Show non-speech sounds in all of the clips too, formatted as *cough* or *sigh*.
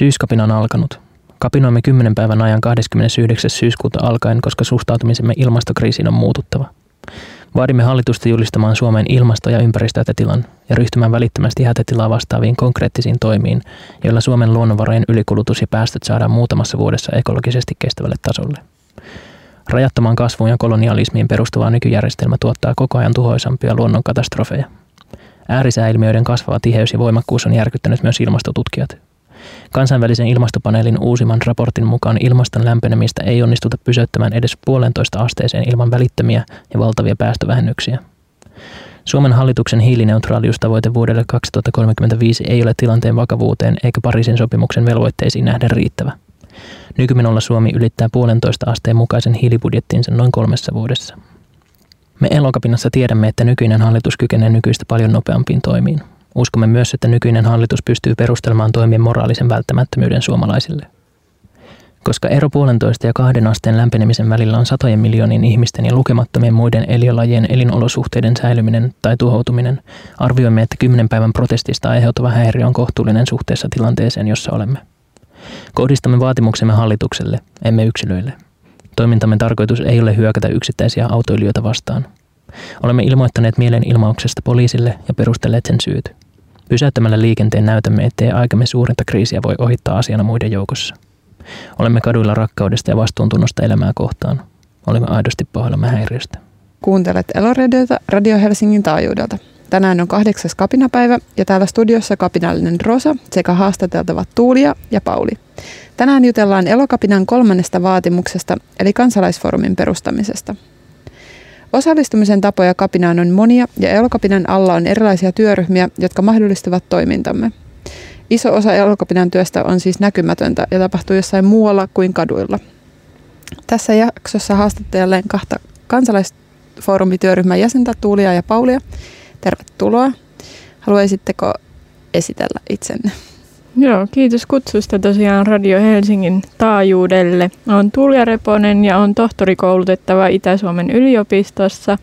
Syyskapina on alkanut. Kapinoimme 10 päivän ajan 29. syyskuuta alkaen, koska suhtautumisemme ilmastokriisiin on muututtava. Vaadimme hallitusta julistamaan Suomeen ilmasto- ja ympäristöhätätilan ja ryhtymään välittömästi hätätilaa vastaaviin konkreettisiin toimiin, joilla Suomen luonnonvarojen ylikulutus ja päästöt saadaan muutamassa vuodessa ekologisesti kestävälle tasolle. Rajattomaan kasvuun ja kolonialismiin perustuva nykyjärjestelmä tuottaa koko ajan tuhoisampia luonnonkatastrofeja. Äärisääilmiöiden kasvava tiheys ja voimakkuus on järkyttänyt myös ilmastotutkijat. Kansainvälisen ilmastopaneelin uusimman raportin mukaan ilmaston lämpenemistä ei onnistuta pysäyttämään edes puolentoista asteeseen ilman välittömiä ja valtavia päästövähennyksiä. Suomen hallituksen hiilineutraaliustavoite vuodelle 2035 ei ole tilanteen vakavuuteen eikä Pariisin sopimuksen velvoitteisiin nähden riittävä. Nykymenolla Suomi ylittää puolentoista asteen mukaisen hiilibudjettinsa noin kolmessa vuodessa. Me Elokapinassa tiedämme, että nykyinen hallitus kykenee nykyistä paljon nopeampiin toimiin. Uskomme myös, että nykyinen hallitus pystyy perustelemaan toimien moraalisen välttämättömyyden suomalaisille. Koska ero puolentoista ja kahden asteen lämpenemisen välillä on satojen miljoonien ihmisten ja lukemattomien muiden eliölajien elinolosuhteiden säilyminen tai tuhoutuminen, arvioimme, että kymmenen päivän protestista aiheutuva häiriö on kohtuullinen suhteessa tilanteeseen, jossa olemme. Kohdistamme vaatimuksemme hallitukselle, emme yksilöille. Toimintamme tarkoitus ei ole hyökätä yksittäisiä autoilijoita vastaan. Olemme ilmoittaneet mielenilmauksesta poliisille ja perustelleet sen syyt. Pysäyttämällä liikenteen näytämme, ettei aikamme suurinta kriisiä voi ohittaa asiana muiden joukossa. Olemme kaduilla rakkaudesta ja vastuuntunnosta elämää kohtaan. Olemme aidosti pahoillamme häiriöstä. Kuuntelet Eloradiota Radio Helsingin taajuudelta. Tänään on kahdeksas kapinapäivä ja täällä studiossa kapinallinen Rosa sekä haastateltavat Tuulia ja Pauli. Tänään jutellaan Elokapinan kolmannesta vaatimuksesta eli kansalaisfoorumin perustamisesta. Osallistumisen tapoja kapinaan on monia ja Elokapinan alla on erilaisia työryhmiä, jotka mahdollistavat toimintamme. Iso osa Elokapinan työstä on siis näkymätöntä ja tapahtuu jossain muualla kuin kaduilla. Tässä jaksossa haastattelen kahta kansalaisfoorumityöryhmän jäsentä Tuulia ja Paulia – Tervetuloa. Haluaisitteko esitellä itsenne? Joo, kiitos kutsusta tosiaan Radio Helsingin taajuudelle. Olen Tulia Reponen ja on tohtorikoulutettava Itä-Suomen yliopistossa.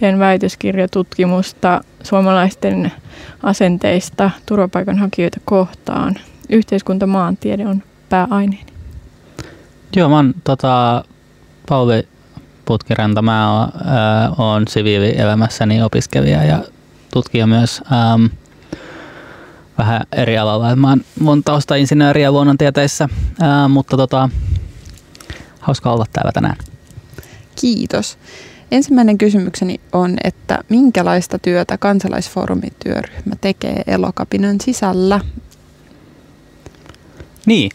Teen väitöskirjatutkimusta suomalaisten asenteista turvapaikanhakijoita kohtaan. Yhteiskuntamaantiede on pääaineeni. Joo, mä oon tota, Pauli Putkiranta. Mä oon, äh, oon siviilielämässäni opiskelija ja tutkija myös ähm, vähän eri alalla. Mä oon mun tausta insinööri ja luonnontieteissä, äh, mutta tota, hauska olla täällä tänään. Kiitos. Ensimmäinen kysymykseni on, että minkälaista työtä kansalaisfoorumityöryhmä tekee Elokapinan sisällä? Niin,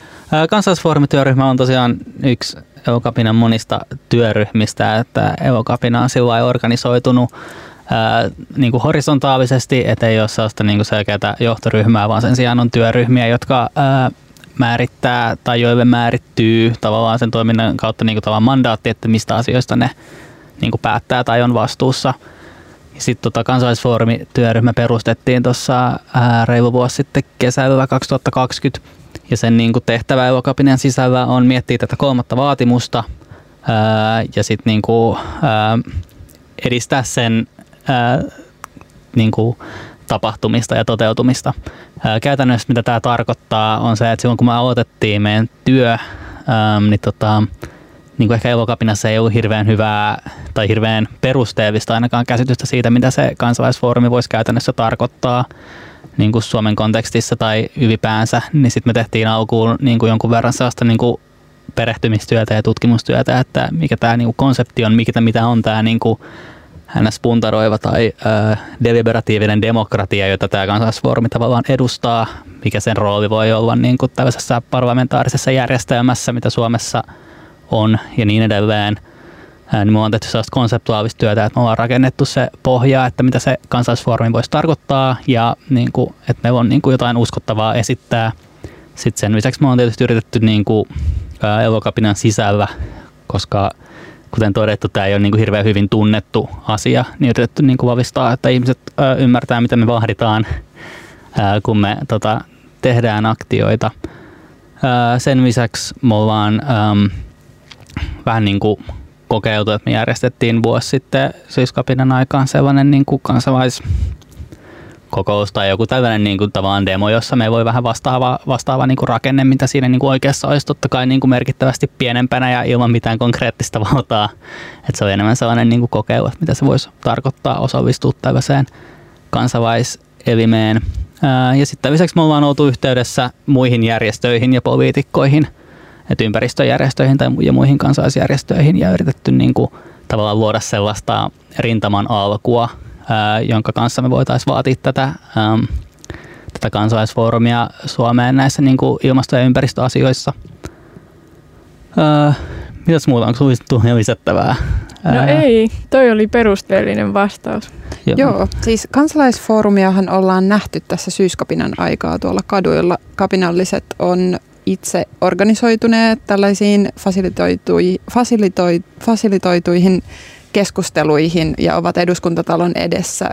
kansalaisfoorumityöryhmä on tosiaan yksi Elokapinan monista työryhmistä, että Elokapina on sillä organisoitunut ää, niin kuin horisontaalisesti, että ei ole sellaista niin kuin selkeää johtoryhmää, vaan sen sijaan on työryhmiä, jotka ää, määrittää tai joille määrittyy tavallaan sen toiminnan kautta niin kuin tavallaan mandaatti, että mistä asioista ne niin kuin päättää tai on vastuussa. Sitten tota kansalaisfoorumi-työryhmä perustettiin tuossa reilu vuosi sitten kesällä 2020 ja sen niin kuin tehtävä elokapinen sisällä on miettiä tätä kolmatta vaatimusta ää, ja sitten niin kuin, ää, edistää sen ää, niin kuin tapahtumista ja toteutumista. Ää, käytännössä mitä tämä tarkoittaa on se, että silloin kun me aloitettiin meidän työ, ää, niin, tota, niin kuin ehkä Elokapinassa ei ollut hirveän hyvää tai hirveän perusteellista ainakaan käsitystä siitä, mitä se kansalaisfoorumi voisi käytännössä tarkoittaa niin kuin Suomen kontekstissa tai ylipäänsä, niin sitten me tehtiin alkuun niin kuin jonkun verran sellaista niin kuin perehtymistyötä ja tutkimustyötä, että mikä tämä niin kuin konsepti on, mikä, mitä on tämä niin kuin ns. puntaroiva tai äh, deliberatiivinen demokratia, jota tämä kansalaisfoorumi tavallaan edustaa, mikä sen rooli voi olla niin kuin tällaisessa parlamentaarisessa järjestelmässä, mitä Suomessa on ja niin edelleen – niin me on tehty sellaista konseptuaalista työtä, että me ollaan rakennettu se pohja, että mitä se kansallisfoorumi voisi tarkoittaa ja niin kuin, että meillä on niin kuin jotain uskottavaa esittää. Sitten sen lisäksi me on tietysti yritetty niin kuin, elokapinan sisällä, koska kuten todettu, tämä ei ole niin kuin hirveän hyvin tunnettu asia, niin yritetty niin kuin vahvistaa, että ihmiset ää, ymmärtää, mitä me vahditaan, kun me tota, tehdään aktioita. Sen lisäksi me ollaan äm, vähän niin kuin kokeiltu, että me järjestettiin vuosi sitten syyskapinan aikaan sellainen niin kuin kansalais kokous tai joku tällainen niin kuin, tavallaan demo, jossa me voi vähän vastaava, vastaava niin kuin rakenne, mitä siinä niin kuin oikeassa olisi totta kai niin kuin merkittävästi pienempänä ja ilman mitään konkreettista *laughs* valtaa. Että se on enemmän sellainen niin kuin kokeilu, että mitä se voisi tarkoittaa osallistua tällaiseen kansalaiselimeen. Ja sitten lisäksi me ollaan oltu yhteydessä muihin järjestöihin ja poliitikkoihin, että ympäristöjärjestöihin tai ja muihin kansalaisjärjestöihin ja yritetty niin kuin, tavallaan luoda sellaista rintaman alkua, jonka kanssa me voitaisiin vaatia tätä, tätä kansalaisfoorumia Suomeen näissä niin kuin ilmasto- ja ympäristöasioissa. mitäs muuta, onko sinulla lisättävää? No ei, toi oli perusteellinen vastaus. Joo. Joo, siis kansalaisfoorumiahan ollaan nähty tässä syyskapinan aikaa tuolla kaduilla. Kapinalliset on itse organisoituneet tällaisiin fasilitoitui, fasilitoi, fasilitoituihin keskusteluihin ja ovat eduskuntatalon edessä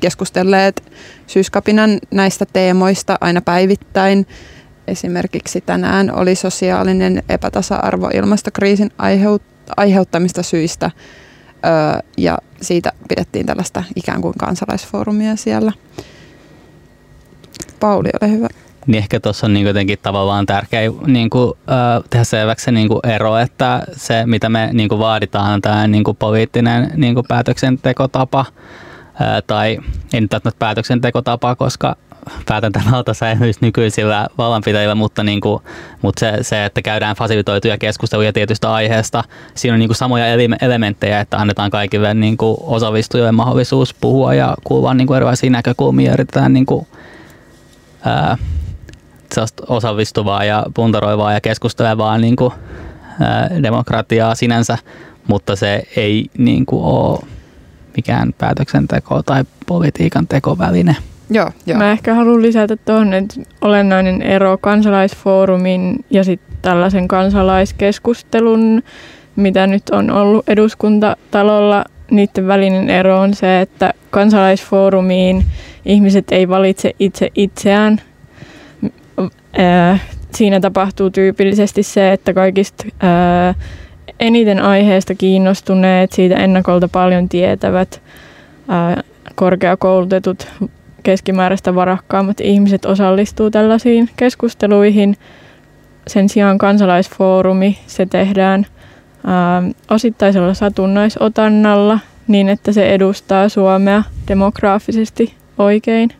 keskustelleet syyskapinan näistä teemoista aina päivittäin. Esimerkiksi tänään oli sosiaalinen epätasa-arvo ilmastokriisin aiheuttamista syistä ja siitä pidettiin tällaista ikään kuin kansalaisfoorumia siellä. Pauli, ole hyvä niin ehkä tuossa on niin jotenkin tavallaan tärkeä niin kuin, äh, tehdä selväksi se niin kuin ero, että se mitä me niin kuin vaaditaan tämä niin kuin poliittinen niin kuin päätöksentekotapa, äh, tai ei nyt välttämättä päätöksentekotapa, koska päätäntävalta säilyisi nykyisillä vallanpitäjillä, mutta, niin kuin, mutta se, se, että käydään fasilitoituja keskusteluja tietystä aiheesta, siinä on niin kuin samoja elementtejä, että annetaan kaikille niin kuin osallistujille mahdollisuus puhua ja kuulla niin kuin erilaisia näkökulmia yritetään niin kuin, ää, osallistuvaa ja puntaroivaa ja keskustelevaa niin kuin, ää, demokratiaa sinänsä, mutta se ei niin kuin, ole mikään päätöksenteko tai politiikan tekoväline. Joo, joo. Mä ehkä haluan lisätä tuohon, että olennainen ero kansalaisfoorumin ja sitten tällaisen kansalaiskeskustelun, mitä nyt on ollut eduskuntatalolla, niiden välinen ero on se, että kansalaisfoorumiin ihmiset ei valitse itse itseään, siinä tapahtuu tyypillisesti se, että kaikista eniten aiheesta kiinnostuneet, siitä ennakolta paljon tietävät, korkeakoulutetut, keskimääräistä varakkaammat ihmiset osallistuu tällaisiin keskusteluihin. Sen sijaan kansalaisfoorumi, se tehdään osittaisella satunnaisotannalla niin, että se edustaa Suomea demograafisesti oikein.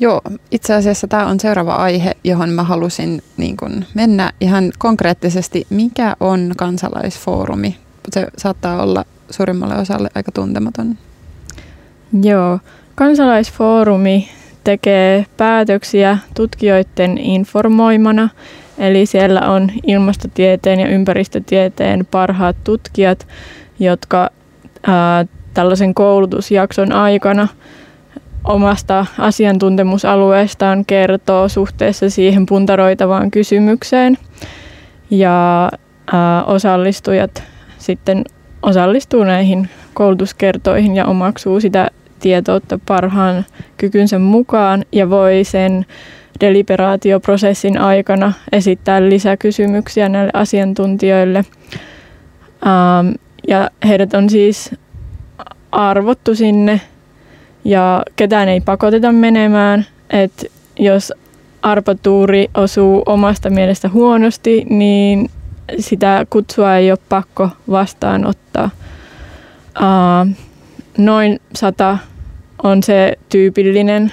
Joo, itse asiassa tämä on seuraava aihe, johon mä halusin niin kun mennä ihan konkreettisesti. Mikä on kansalaisfoorumi? Se saattaa olla suurimmalle osalle aika tuntematon. Joo, kansalaisfoorumi tekee päätöksiä tutkijoiden informoimana. Eli siellä on ilmastotieteen ja ympäristötieteen parhaat tutkijat, jotka ää, tällaisen koulutusjakson aikana – omasta asiantuntemusalueestaan kertoo suhteessa siihen puntaroitavaan kysymykseen. Ja ää, osallistujat sitten osallistuu näihin koulutuskertoihin ja omaksuu sitä tietoutta parhaan kykynsä mukaan ja voi sen deliberaatioprosessin aikana esittää lisäkysymyksiä näille asiantuntijoille. Ähm, ja heidät on siis arvottu sinne ja ketään ei pakoteta menemään. että jos arpatuuri osuu omasta mielestä huonosti, niin sitä kutsua ei ole pakko vastaanottaa. Uh, noin sata on se tyypillinen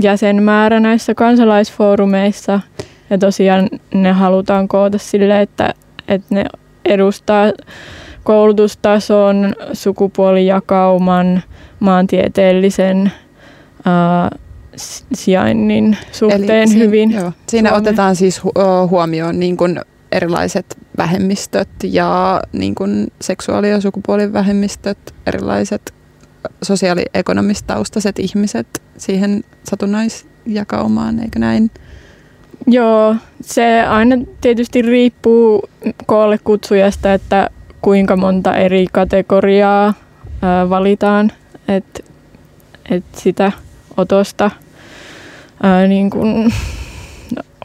jäsenmäärä näissä kansalaisfoorumeissa. Ja tosiaan ne halutaan koota sille, että, että ne edustaa koulutustason, sukupuolijakauman, maantieteellisen uh, sijainnin suhteen Eli hyvin. Joo. Siinä Suomeen. otetaan siis huomioon niin kuin erilaiset vähemmistöt ja niin kuin seksuaali- ja sukupuolivähemmistöt, erilaiset sosiaaliekonomistaustaiset ihmiset siihen satunnaisjakaumaan, eikö näin? Joo, se aina tietysti riippuu koolle kutsujasta, että kuinka monta eri kategoriaa ää, valitaan, että et sitä otosta ää, niin kun,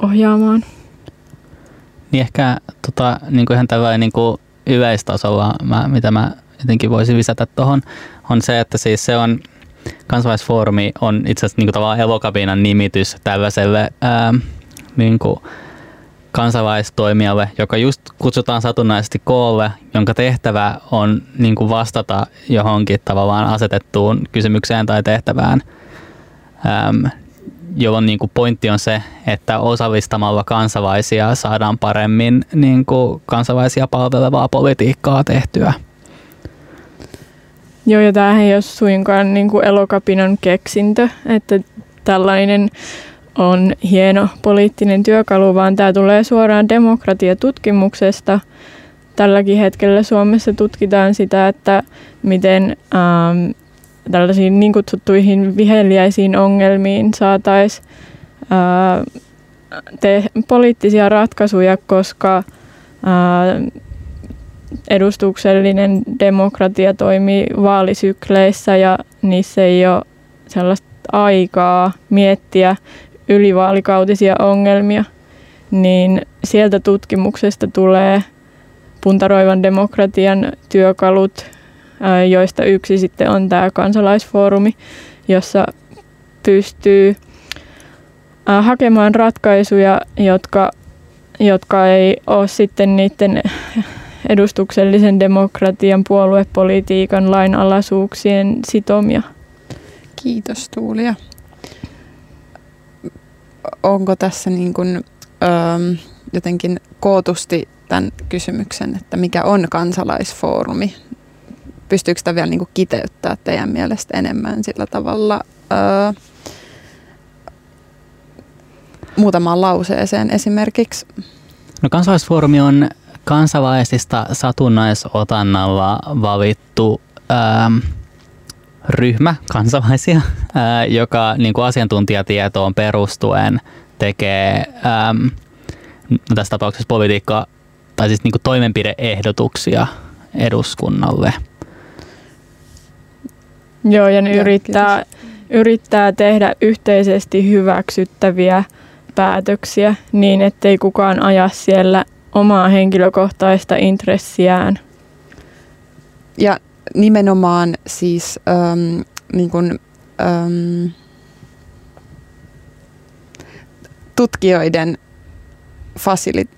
ohjaamaan. Niin ehkä tota, niin kuin ihan tällainen niin kuin yleistasolla, mä, mitä mä jotenkin voisin lisätä tuohon, on se, että siis se on kansalaisfoorumi on itse asiassa niin kuin tavallaan elokapinan nimitys tällaiselle ää, niin kuin kansalaistoimijalle, joka just kutsutaan satunnaisesti koolle, jonka tehtävä on niin kuin vastata johonkin tavallaan asetettuun kysymykseen tai tehtävään, äm, jolloin niin kuin pointti on se, että osallistamalla kansalaisia saadaan paremmin niin kuin kansalaisia palvelevaa politiikkaa tehtyä. Joo, ja tämähän ei ole suinkaan niin kuin elokapinan keksintö, että tällainen on hieno poliittinen työkalu, vaan tämä tulee suoraan demokratiatutkimuksesta. Tälläkin hetkellä Suomessa tutkitaan sitä, että miten ähm, tällaisiin niin kutsuttuihin viheliäisiin ongelmiin saataisiin äh, te- poliittisia ratkaisuja, koska äh, edustuksellinen demokratia toimii vaalisykleissä ja niissä ei ole sellaista aikaa miettiä ylivaalikautisia ongelmia, niin sieltä tutkimuksesta tulee puntaroivan demokratian työkalut, joista yksi sitten on tämä kansalaisfoorumi, jossa pystyy hakemaan ratkaisuja, jotka, jotka ei ole sitten niiden edustuksellisen demokratian puoluepolitiikan lainalaisuuksien sitomia. Kiitos Tuulia onko tässä niin kuin, öö, jotenkin kootusti tämän kysymyksen, että mikä on kansalaisfoorumi? Pystyykö sitä vielä niin kuin kiteyttää teidän mielestä enemmän sillä tavalla öö, muutamaan lauseeseen esimerkiksi? No kansalaisfoorumi on kansalaisista satunnaisotannalla valittu öö, ryhmä kansalaisia, *laughs* ää, joka niin kuin asiantuntijatietoon perustuen tekee äm, no tässä tapauksessa politiikka tai siis niin kuin toimenpideehdotuksia eduskunnalle. Joo, ja ne yrittää, yrittää tehdä yhteisesti hyväksyttäviä päätöksiä niin, ettei kukaan aja siellä omaa henkilökohtaista intressiään. Ja nimenomaan siis ähm, niin kuin, ähm, tutkijoiden fasilit...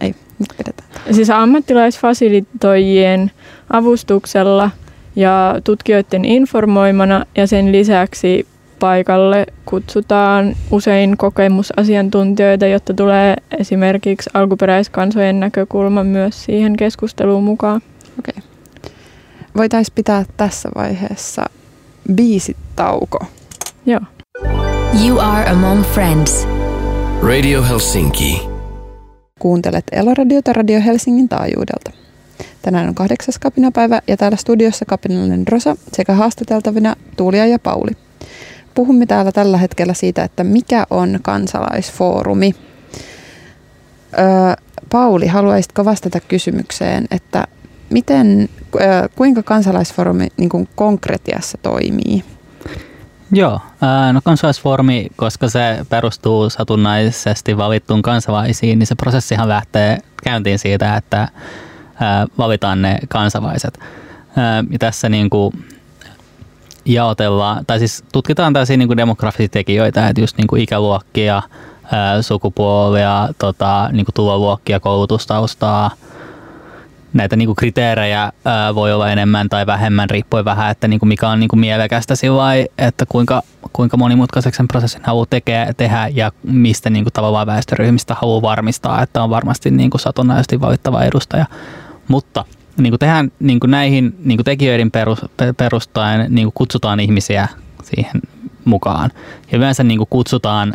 Ei, nyt pidetään. Siis ammattilaisfasilitoijien avustuksella ja tutkijoiden informoimana ja sen lisäksi paikalle kutsutaan usein kokemusasiantuntijoita, jotta tulee esimerkiksi alkuperäiskansojen näkökulma myös siihen keskusteluun mukaan. Okei. Okay voitaisiin pitää tässä vaiheessa biisitauko. Joo. You are among friends. Radio Helsinki. Kuuntelet Eloradiota Radio Helsingin taajuudelta. Tänään on kahdeksas kapinapäivä ja täällä studiossa kapinallinen Rosa sekä haastateltavina Tuulia ja Pauli. Puhumme täällä tällä hetkellä siitä, että mikä on kansalaisfoorumi. Öö, Pauli, haluaisitko vastata kysymykseen, että miten, kuinka kansalaisfoorumi niin kuin konkretiassa toimii? Joo, no kansalaisfoorumi, koska se perustuu satunnaisesti valittuun kansalaisiin, niin se prosessihan lähtee käyntiin siitä, että valitaan ne kansalaiset. Ja tässä niin kuin jaotellaan, tai siis tutkitaan tällaisia niin demografisia tekijöitä, että just niin kuin ikäluokkia, sukupuolia, tota, niin kuin tuloluokkia, koulutustaustaa – näitä niinku kriteerejä ää, voi olla enemmän tai vähemmän, riippuen vähän, että niinku mikä on niinku mielekästä sillä että kuinka, kuinka monimutkaiseksi sen prosessin haluaa tekee, tehdä ja mistä niinku tavallaan väestöryhmistä haluaa varmistaa, että on varmasti niinku satunnaisesti valittava edustaja. Mutta niinku tehdään niinku näihin niinku tekijöiden perus, perustaen niinku kutsutaan ihmisiä siihen mukaan. Ja yleensä niinku kutsutaan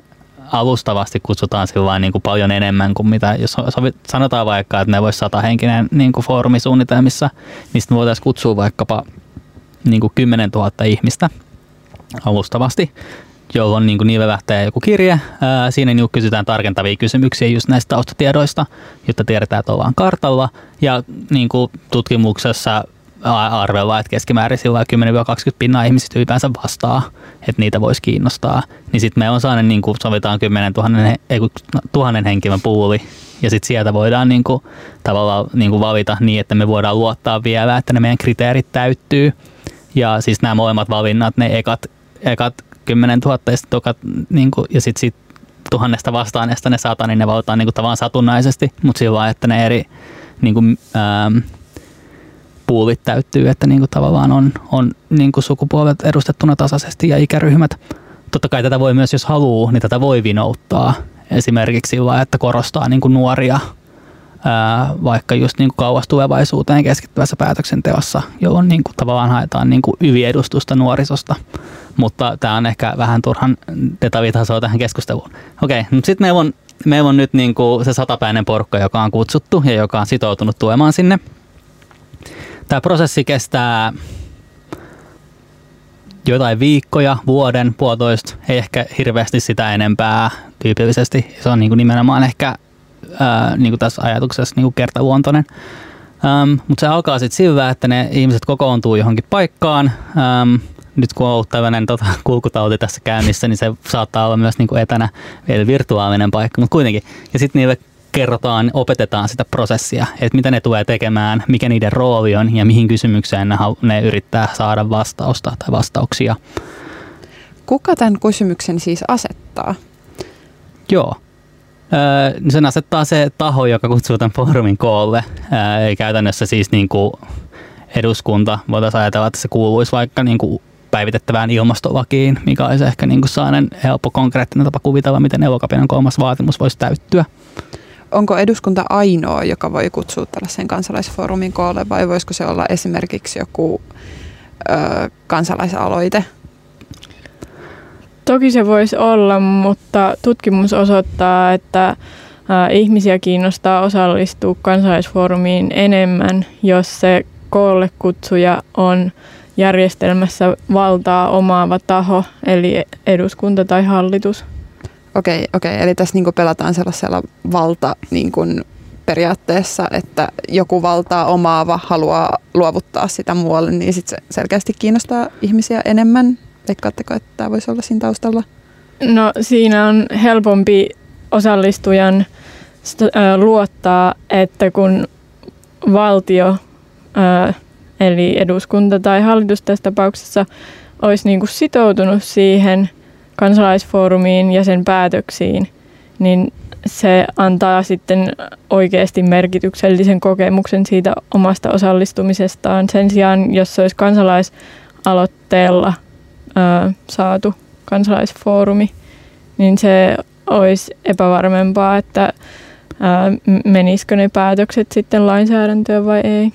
alustavasti kutsutaan sillä niin kuin paljon enemmän kuin mitä, jos sanotaan vaikka, että ne voisi sata henkinen niin kuin foorumisuunnitelmissa, mistä me voitaisiin kutsua vaikkapa niin kuin 10 000 ihmistä alustavasti, jolloin niin niille lähtee joku kirje. Siinä niin kysytään tarkentavia kysymyksiä just näistä taustatiedoista, jotta tiedetään, että ollaan kartalla. Ja niin kuin tutkimuksessa arvella, että keskimäärin sillä 10-20 pinnaa ihmisistä ylipäänsä vastaa, että niitä voisi kiinnostaa. Niin sitten me on sellainen, niin kuin sovitaan 10 000, ei, tuhannen henkilön puuli, ja sitten sieltä voidaan niin kuin, tavallaan niin kuin valita niin, että me voidaan luottaa vielä, että ne meidän kriteerit täyttyy. Ja siis nämä molemmat valinnat, ne ekat, ekat 10 000 ja, tokat, niin kuin, ja sitten sit tuhannesta vastaaneesta ne saattaa, niin ne valitaan niin kuin tavallaan satunnaisesti, mutta sillä että ne eri niin kuin, ähm, puulit täyttyy, että niin kuin tavallaan on, on niin kuin sukupuolet edustettuna tasaisesti ja ikäryhmät. Totta kai tätä voi myös, jos haluaa, niin tätä voi vinouttaa. Esimerkiksi sillä, että korostaa niin kuin nuoria ää, vaikka just niin kuin kauas tulevaisuuteen keskittyvässä päätöksenteossa, jolloin niin kuin tavallaan haetaan niin kuin yliedustusta nuorisosta. Mutta tämä on ehkä vähän turhan detaljitasoa tähän keskusteluun. Okei, mutta sitten meillä on, meillä on nyt niin kuin se satapäinen porukka, joka on kutsuttu ja joka on sitoutunut tulemaan sinne. Tämä prosessi kestää jotain viikkoja, vuoden, puolitoista, ei ehkä hirveästi sitä enempää tyypillisesti. Se on niin kuin nimenomaan ehkä ää, niin kuin tässä ajatuksessa niin kuin kertaluontoinen. Ähm, Mutta se alkaa sitten sillä, että ne ihmiset kokoontuu johonkin paikkaan. Ähm, nyt kun on ollut tällainen tota, kulkutauti tässä käynnissä, niin se saattaa olla myös niin kuin etänä vielä virtuaalinen paikka, mutta kuitenkin. Ja sitten niille kerrotaan, opetetaan sitä prosessia, että mitä ne tulee tekemään, mikä niiden rooli on ja mihin kysymykseen ne, ne yrittää saada vastausta tai vastauksia. Kuka tämän kysymyksen siis asettaa? Joo. Öö, sen asettaa se taho, joka kutsuu tämän foorumin koolle. Öö, käytännössä siis niin kuin eduskunta, voitaisiin ajatella, että se kuuluisi vaikka niin kuin päivitettävään ilmastolakiin, mikä olisi ehkä niin kuin sellainen helppo konkreettinen tapa kuvitella, miten elokapinan kolmas vaatimus voisi täyttyä onko eduskunta ainoa, joka voi kutsua tällaisen kansalaisfoorumin koolle vai voisiko se olla esimerkiksi joku ö, kansalaisaloite? Toki se voisi olla, mutta tutkimus osoittaa, että ihmisiä kiinnostaa osallistua kansalaisfoorumiin enemmän, jos se koolle kutsuja on järjestelmässä valtaa omaava taho, eli eduskunta tai hallitus. Okei, okei. Eli tässä niin pelataan sellaisella valta niin kuin periaatteessa, että joku valtaa omaava haluaa luovuttaa sitä muualle, niin sit se selkeästi kiinnostaa ihmisiä enemmän. Veikkaatteko, että tämä voisi olla siinä taustalla? No siinä on helpompi osallistujan luottaa, että kun valtio, eli eduskunta tai hallitus tässä tapauksessa, olisi niin kuin sitoutunut siihen – kansalaisfoorumiin ja sen päätöksiin, niin se antaa sitten oikeasti merkityksellisen kokemuksen siitä omasta osallistumisestaan. Sen sijaan, jos se olisi kansalaisaloitteella ää, saatu kansalaisfoorumi, niin se olisi epävarmempaa, että ää, menisikö ne päätökset sitten lainsäädäntöön vai ei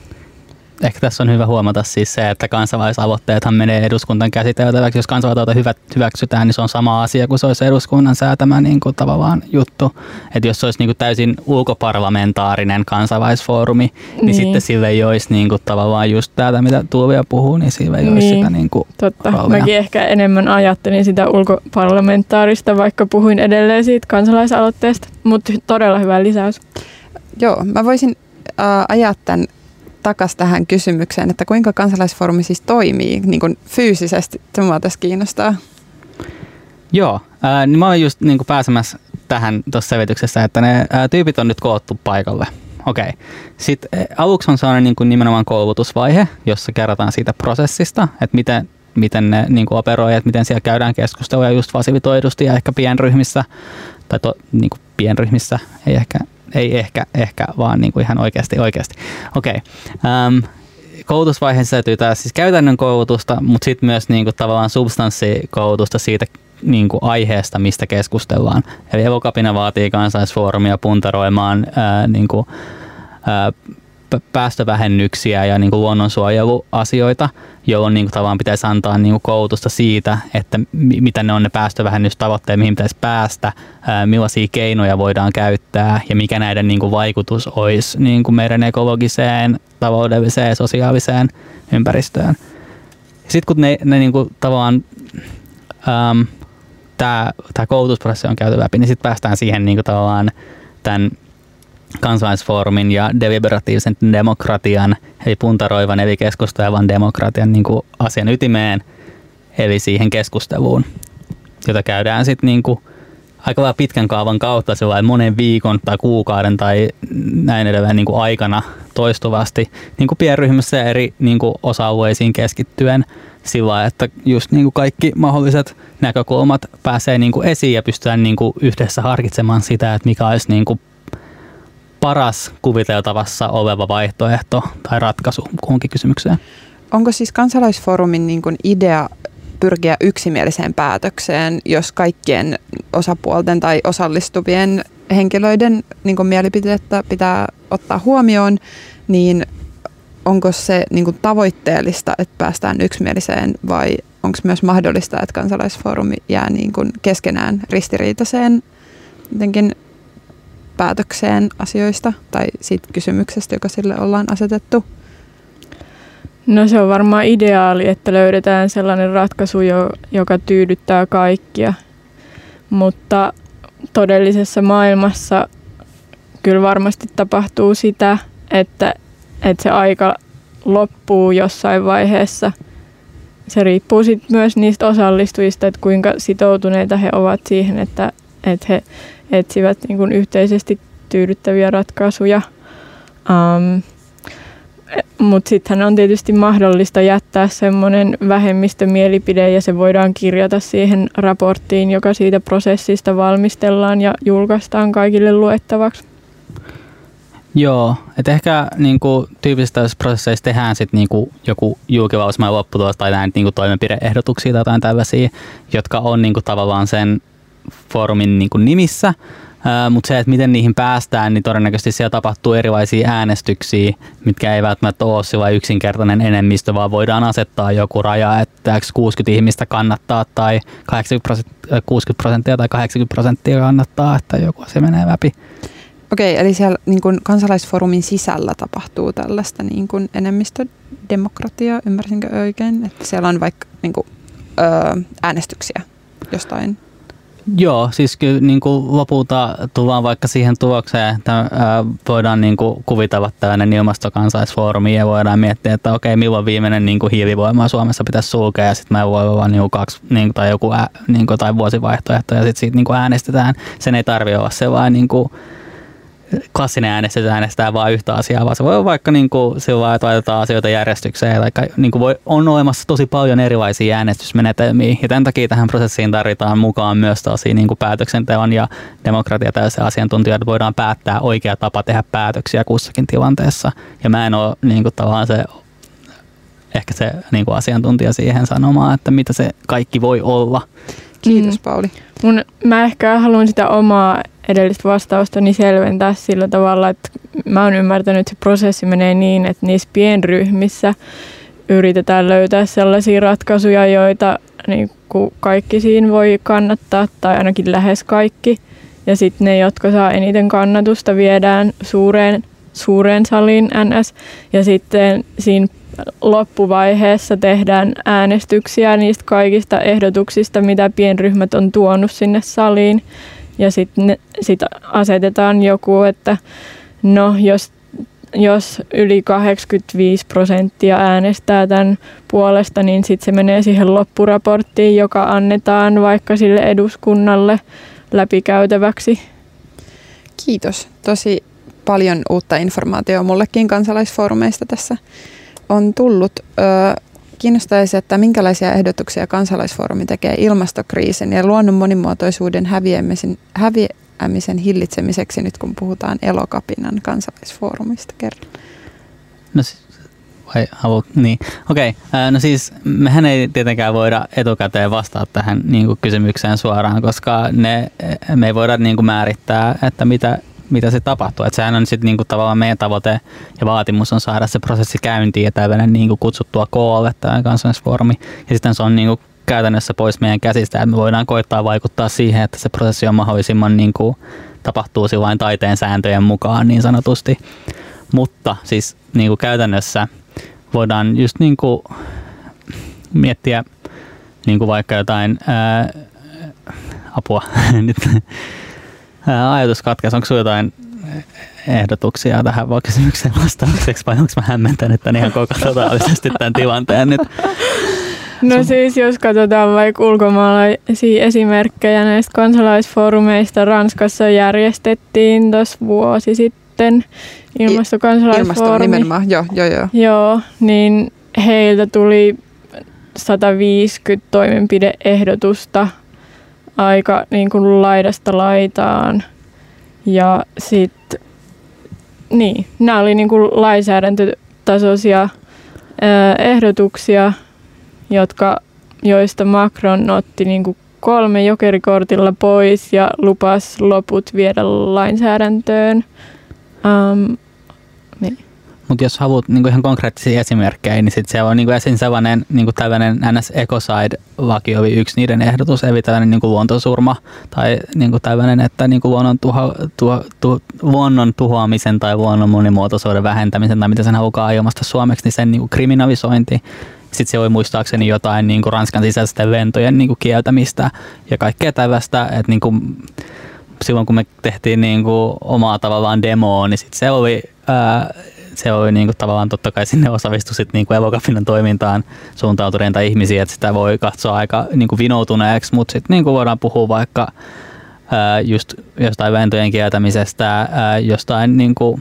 ehkä tässä on hyvä huomata siis se, että kansalaisaloitteethan menee eduskunnan käsiteltäväksi. Jos kansalaisaloite hyväksytään, niin se on sama asia kuin se olisi eduskunnan säätämä niin kuin tavallaan juttu. Että jos se olisi niin kuin täysin ulkoparlamentaarinen kansalaisfoorumi, niin, niin sitten sille ei olisi niin kuin tavallaan just tätä, mitä Tuuvia puhuu, niin sille ei niin. olisi sitä niin kuin Totta. Roolia. Mäkin ehkä enemmän ajattelin sitä ulkoparlamentaarista, vaikka puhuin edelleen siitä kansalaisaloitteesta, mutta todella hyvä lisäys. Joo, mä voisin äh, ajaa tämän takaisin tähän kysymykseen, että kuinka kansalaisfoorumi siis toimii niin kuin fyysisesti, se mua tässä kiinnostaa. Joo, ää, niin mä oon just niin kuin pääsemässä tähän tuossa selvityksessä, että ne ää, tyypit on nyt koottu paikalle. Okei. Sitten aluksi on sellainen niin kuin nimenomaan koulutusvaihe, jossa kerrotaan siitä prosessista, että miten, miten ne niin kuin operoi, että miten siellä käydään keskustelua just fasilitoidusti ja ehkä pienryhmissä, tai to, niin kuin pienryhmissä, ei ehkä ei ehkä, ehkä vaan niin kuin ihan oikeasti oikeasti. Okei. Okay. Um, koulutusvaiheessa täytyy taas siis käytännön koulutusta, mutta sitten myös niin kuin tavallaan substanssikoulutusta siitä niin kuin aiheesta, mistä keskustellaan. Eli Evokapina vaatii kansallisfoorumia puntaroimaan ää, niin kuin, ää, päästövähennyksiä ja niin kuin luonnonsuojeluasioita, jolloin niin kuin tavallaan pitäisi antaa niin kuin koulutusta siitä, että mitä ne on ne päästövehennystavoitteet, mihin pitäisi päästä, ää, millaisia keinoja voidaan käyttää ja mikä näiden niin kuin vaikutus olisi niin kuin meidän ekologiseen, taloudelliseen ja sosiaaliseen ympäristöön. Sitten kun ne, ne niin kuin tavallaan tämä koulutusprosessi on käyty läpi, niin sitten päästään siihen niin kuin tavallaan tämän kansalaisfoorumin ja deliberatiivisen demokratian, eli puntaroivan eli keskustelevan demokratian niin kuin asian ytimeen, eli siihen keskusteluun, jota käydään sitten niin aika pitkän kaavan kautta sellainen monen viikon tai kuukauden tai näin edelleen niin kuin aikana toistuvasti niin kuin pienryhmässä ja eri niin kuin osa-alueisiin keskittyen sillä että just niin kuin kaikki mahdolliset näkökulmat pääsee niin kuin esiin ja pystytään niin kuin yhdessä harkitsemaan sitä, että mikä olisi niin kuin paras kuviteltavassa oleva vaihtoehto tai ratkaisu kuhunkin kysymykseen. Onko siis kansalaisfoorumin niin kuin idea pyrkiä yksimieliseen päätökseen, jos kaikkien osapuolten tai osallistuvien henkilöiden niin kuin mielipidettä pitää ottaa huomioon, niin onko se niin kuin tavoitteellista, että päästään yksimieliseen vai onko myös mahdollista, että kansalaisfoorumi jää niin kuin keskenään ristiriitaiseen jotenkin päätökseen asioista tai siitä kysymyksestä, joka sille ollaan asetettu? No se on varmaan ideaali, että löydetään sellainen ratkaisu, joka tyydyttää kaikkia. Mutta todellisessa maailmassa kyllä varmasti tapahtuu sitä, että, että se aika loppuu jossain vaiheessa. Se riippuu sitten myös niistä osallistujista, että kuinka sitoutuneita he ovat siihen, että, että he etsivät niin kuin yhteisesti tyydyttäviä ratkaisuja. Um, mutta sittenhän on tietysti mahdollista jättää semmoinen vähemmistömielipide ja se voidaan kirjata siihen raporttiin, joka siitä prosessista valmistellaan ja julkaistaan kaikille luettavaksi. Joo, että ehkä niin kuin, tyyppisistä prosesseista tehdään sit, niin kuin, joku julkilausuma lopputulos tai näin niin kuin, toimenpideehdotuksia tai jotain tällaisia, jotka on niin kuin, tavallaan sen foorumin niin kuin, nimissä, mutta se, että miten niihin päästään, niin todennäköisesti siellä tapahtuu erilaisia äänestyksiä, mitkä ei välttämättä ole sillä yksinkertainen enemmistö, vaan voidaan asettaa joku raja, että 60 ihmistä kannattaa tai 80 prosenttia, 60 prosenttia tai 80 prosenttia kannattaa, että joku asia menee läpi. Okei, eli siellä niin kuin kansalaisfoorumin sisällä tapahtuu tällaista niin kuin enemmistödemokratiaa, ymmärsinkö oikein? Että siellä on vaikka niin kuin, öö, äänestyksiä jostain Joo, siis kyllä niin kuin lopulta tullaan vaikka siihen tulokseen, että voidaan niin kuin kuvitella tällainen ilmastokansaisfoorumi ja voidaan miettiä, että okei, milloin viimeinen niin kuin hiilivoima Suomessa pitäisi sulkea ja sitten me voi olla niin kuin kaksi niin kuin, tai joku ää, niin kuin, tai vuosivaihtoehto ja sitten siitä niin kuin äänestetään. Sen ei tarvitse olla sellainen niin kuin, klassinen äänestys äänestää vain yhtä asiaa, vaan se voi olla vaikka niin kuin sillä että laitetaan asioita järjestykseen. Tai niin kuin voi, on olemassa tosi paljon erilaisia äänestysmenetelmiä ja tämän takia tähän prosessiin tarvitaan mukaan myös tosi niin kuin päätöksenteon ja demokratia tällaisia asiantuntijoita voidaan päättää oikea tapa tehdä päätöksiä kussakin tilanteessa. Ja mä en ole niin kuin tavallaan se ehkä se niin kuin asiantuntija siihen sanomaan, että mitä se kaikki voi olla. Kiitos Pauli. Mun, mä ehkä haluan sitä omaa edellistä vastaustani selventää sillä tavalla, että mä oon ymmärtänyt, että se prosessi menee niin, että niissä pienryhmissä yritetään löytää sellaisia ratkaisuja, joita niin kuin kaikki siinä voi kannattaa, tai ainakin lähes kaikki. Ja sitten ne, jotka saa eniten kannatusta, viedään suureen, suureen saliin NS. Ja sitten siinä loppuvaiheessa tehdään äänestyksiä niistä kaikista ehdotuksista, mitä pienryhmät on tuonut sinne saliin. Ja sitten sit asetetaan joku, että no jos, jos yli 85 prosenttia äänestää tämän puolesta, niin sitten se menee siihen loppuraporttiin, joka annetaan vaikka sille eduskunnalle läpikäytäväksi. Kiitos. Tosi paljon uutta informaatiota mullekin kansalaisfoorumeista tässä on tullut. Öö, kiinnostaisi, että minkälaisia ehdotuksia kansalaisfoorumi tekee ilmastokriisin ja luonnon monimuotoisuuden häviämisen, häviämisen hillitsemiseksi nyt kun puhutaan Elokapinan kansalaisfoorumista kerran. No vai halu, niin. Okei, okay. no siis mehän ei tietenkään voida etukäteen vastata tähän niin kuin kysymykseen suoraan, koska ne, me ei voida niin kuin määrittää, että mitä mitä se tapahtuu. Että sehän on sitten niinku tavallaan meidän tavoite ja vaatimus on saada se prosessi käyntiin ja tällainen niinku kutsuttua koolle tämä kansallisfoorumi. Ja sitten se on niinku käytännössä pois meidän käsistä, että me voidaan koittaa vaikuttaa siihen, että se prosessi on mahdollisimman niinku, tapahtuu silloin taiteen sääntöjen mukaan niin sanotusti. Mutta siis niinku käytännössä voidaan just niinku miettiä niinku vaikka jotain ää, apua *laughs* nyt ajatus katkesi. Onko sinulla jotain ehdotuksia tähän vaan kysymykseen vastaukseksi vai onko mä hämmentänyt tämän ihan koko totaalisesti tämän tilanteen nyt? No siis jos katsotaan vaikka ulkomaalaisia esimerkkejä näistä kansalaisfoorumeista, Ranskassa järjestettiin tuossa vuosi sitten ilmastokansalaisfoorumi. Ilmasto nimenomaan, joo, joo, joo. Joo, niin heiltä tuli 150 toimenpideehdotusta aika niin kuin laidasta laitaan. Ja sitten, niin, nämä oli niin kuin lainsäädäntötasoisia ää, ehdotuksia, jotka, joista Macron otti niin kuin kolme jokerikortilla pois ja lupas loput viedä lainsäädäntöön. Um. Mutta jos haluat niinku ihan konkreettisia esimerkkejä, niin sit se on niinku esim. sellainen niinku NS Ecocide-laki oli yksi niiden ehdotus, eli tällainen niinku luontosurma tai niinku tällainen, että niinku luonnon, tuho, tuho, tu, luonnon tuhoamisen tai luonnon monimuotoisuuden vähentämisen tai mitä sen haluaa ilmasta suomeksi, niin sen niinku kriminalisointi. Sitten se oli muistaakseni jotain niinku Ranskan sisäisten lentojen niinku kieltämistä ja kaikkea tällaista, että niinku, silloin kun me tehtiin niinku omaa tavallaan demoa, niin sit se oli ää, se oli niinku tavallaan totta kai sinne osallistui sit niinku evokapinan toimintaan suuntautuneita ihmisiä, että sitä voi katsoa aika niinku vinoutuneeksi, mutta sitten niinku voidaan puhua vaikka ää, just jostain ventojen kieltämisestä, ää, jostain niinku,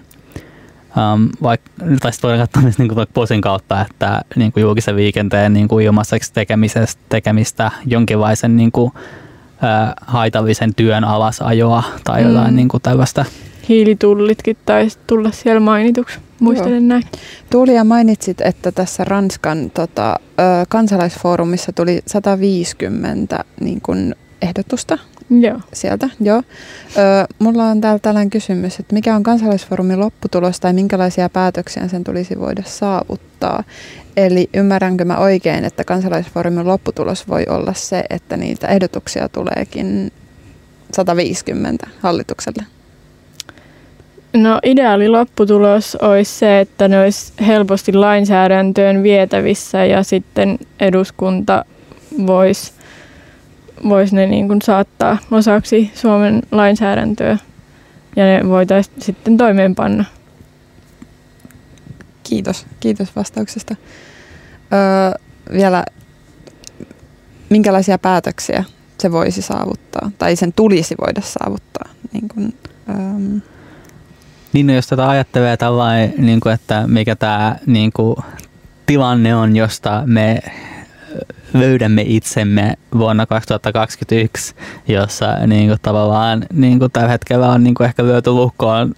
Um, vaikka, tai sitten voidaan katsoa myös niin kuin posin kautta, että niin kuin julkisen liikenteen niin kuin ilmaiseksi tekemisestä, tekemistä jonkinlaisen niin kuin, haitallisen työn alasajoa tai jotain mm. niin kuin tällaista. Hiilitullitkin taisi tulla siellä mainituksi, muistelen Joo. näin. Tuulia mainitsit, että tässä Ranskan tota, kansalaisfoorumissa tuli 150 niin kuin, ehdotusta Joo. sieltä. Joo. Ö, mulla on täällä tällainen kysymys, että mikä on kansalaisfoorumin lopputulos tai minkälaisia päätöksiä sen tulisi voida saavuttaa? Eli ymmärränkö mä oikein, että kansalaisfoorumin lopputulos voi olla se, että niitä ehdotuksia tuleekin 150 hallitukselle? No ideaali lopputulos olisi se, että ne olisi helposti lainsäädäntöön vietävissä ja sitten eduskunta voisi vois ne niin kuin saattaa osaksi Suomen lainsäädäntöä ja ne voitaisiin sitten toimeenpanna. Kiitos, kiitos vastauksesta. Öö, vielä, minkälaisia päätöksiä se voisi saavuttaa tai sen tulisi voida saavuttaa? Niin kuin, öö, Niin, no jos tätä ajattelee tällainen, niin kuin, että mikä tämä niin kuin, tilanne on, josta me löydämme itsemme vuonna 2021, jossa niin kuin, tavallaan niin kuin, tällä hetkellä on niin kuin, ehkä lyöty lukkoon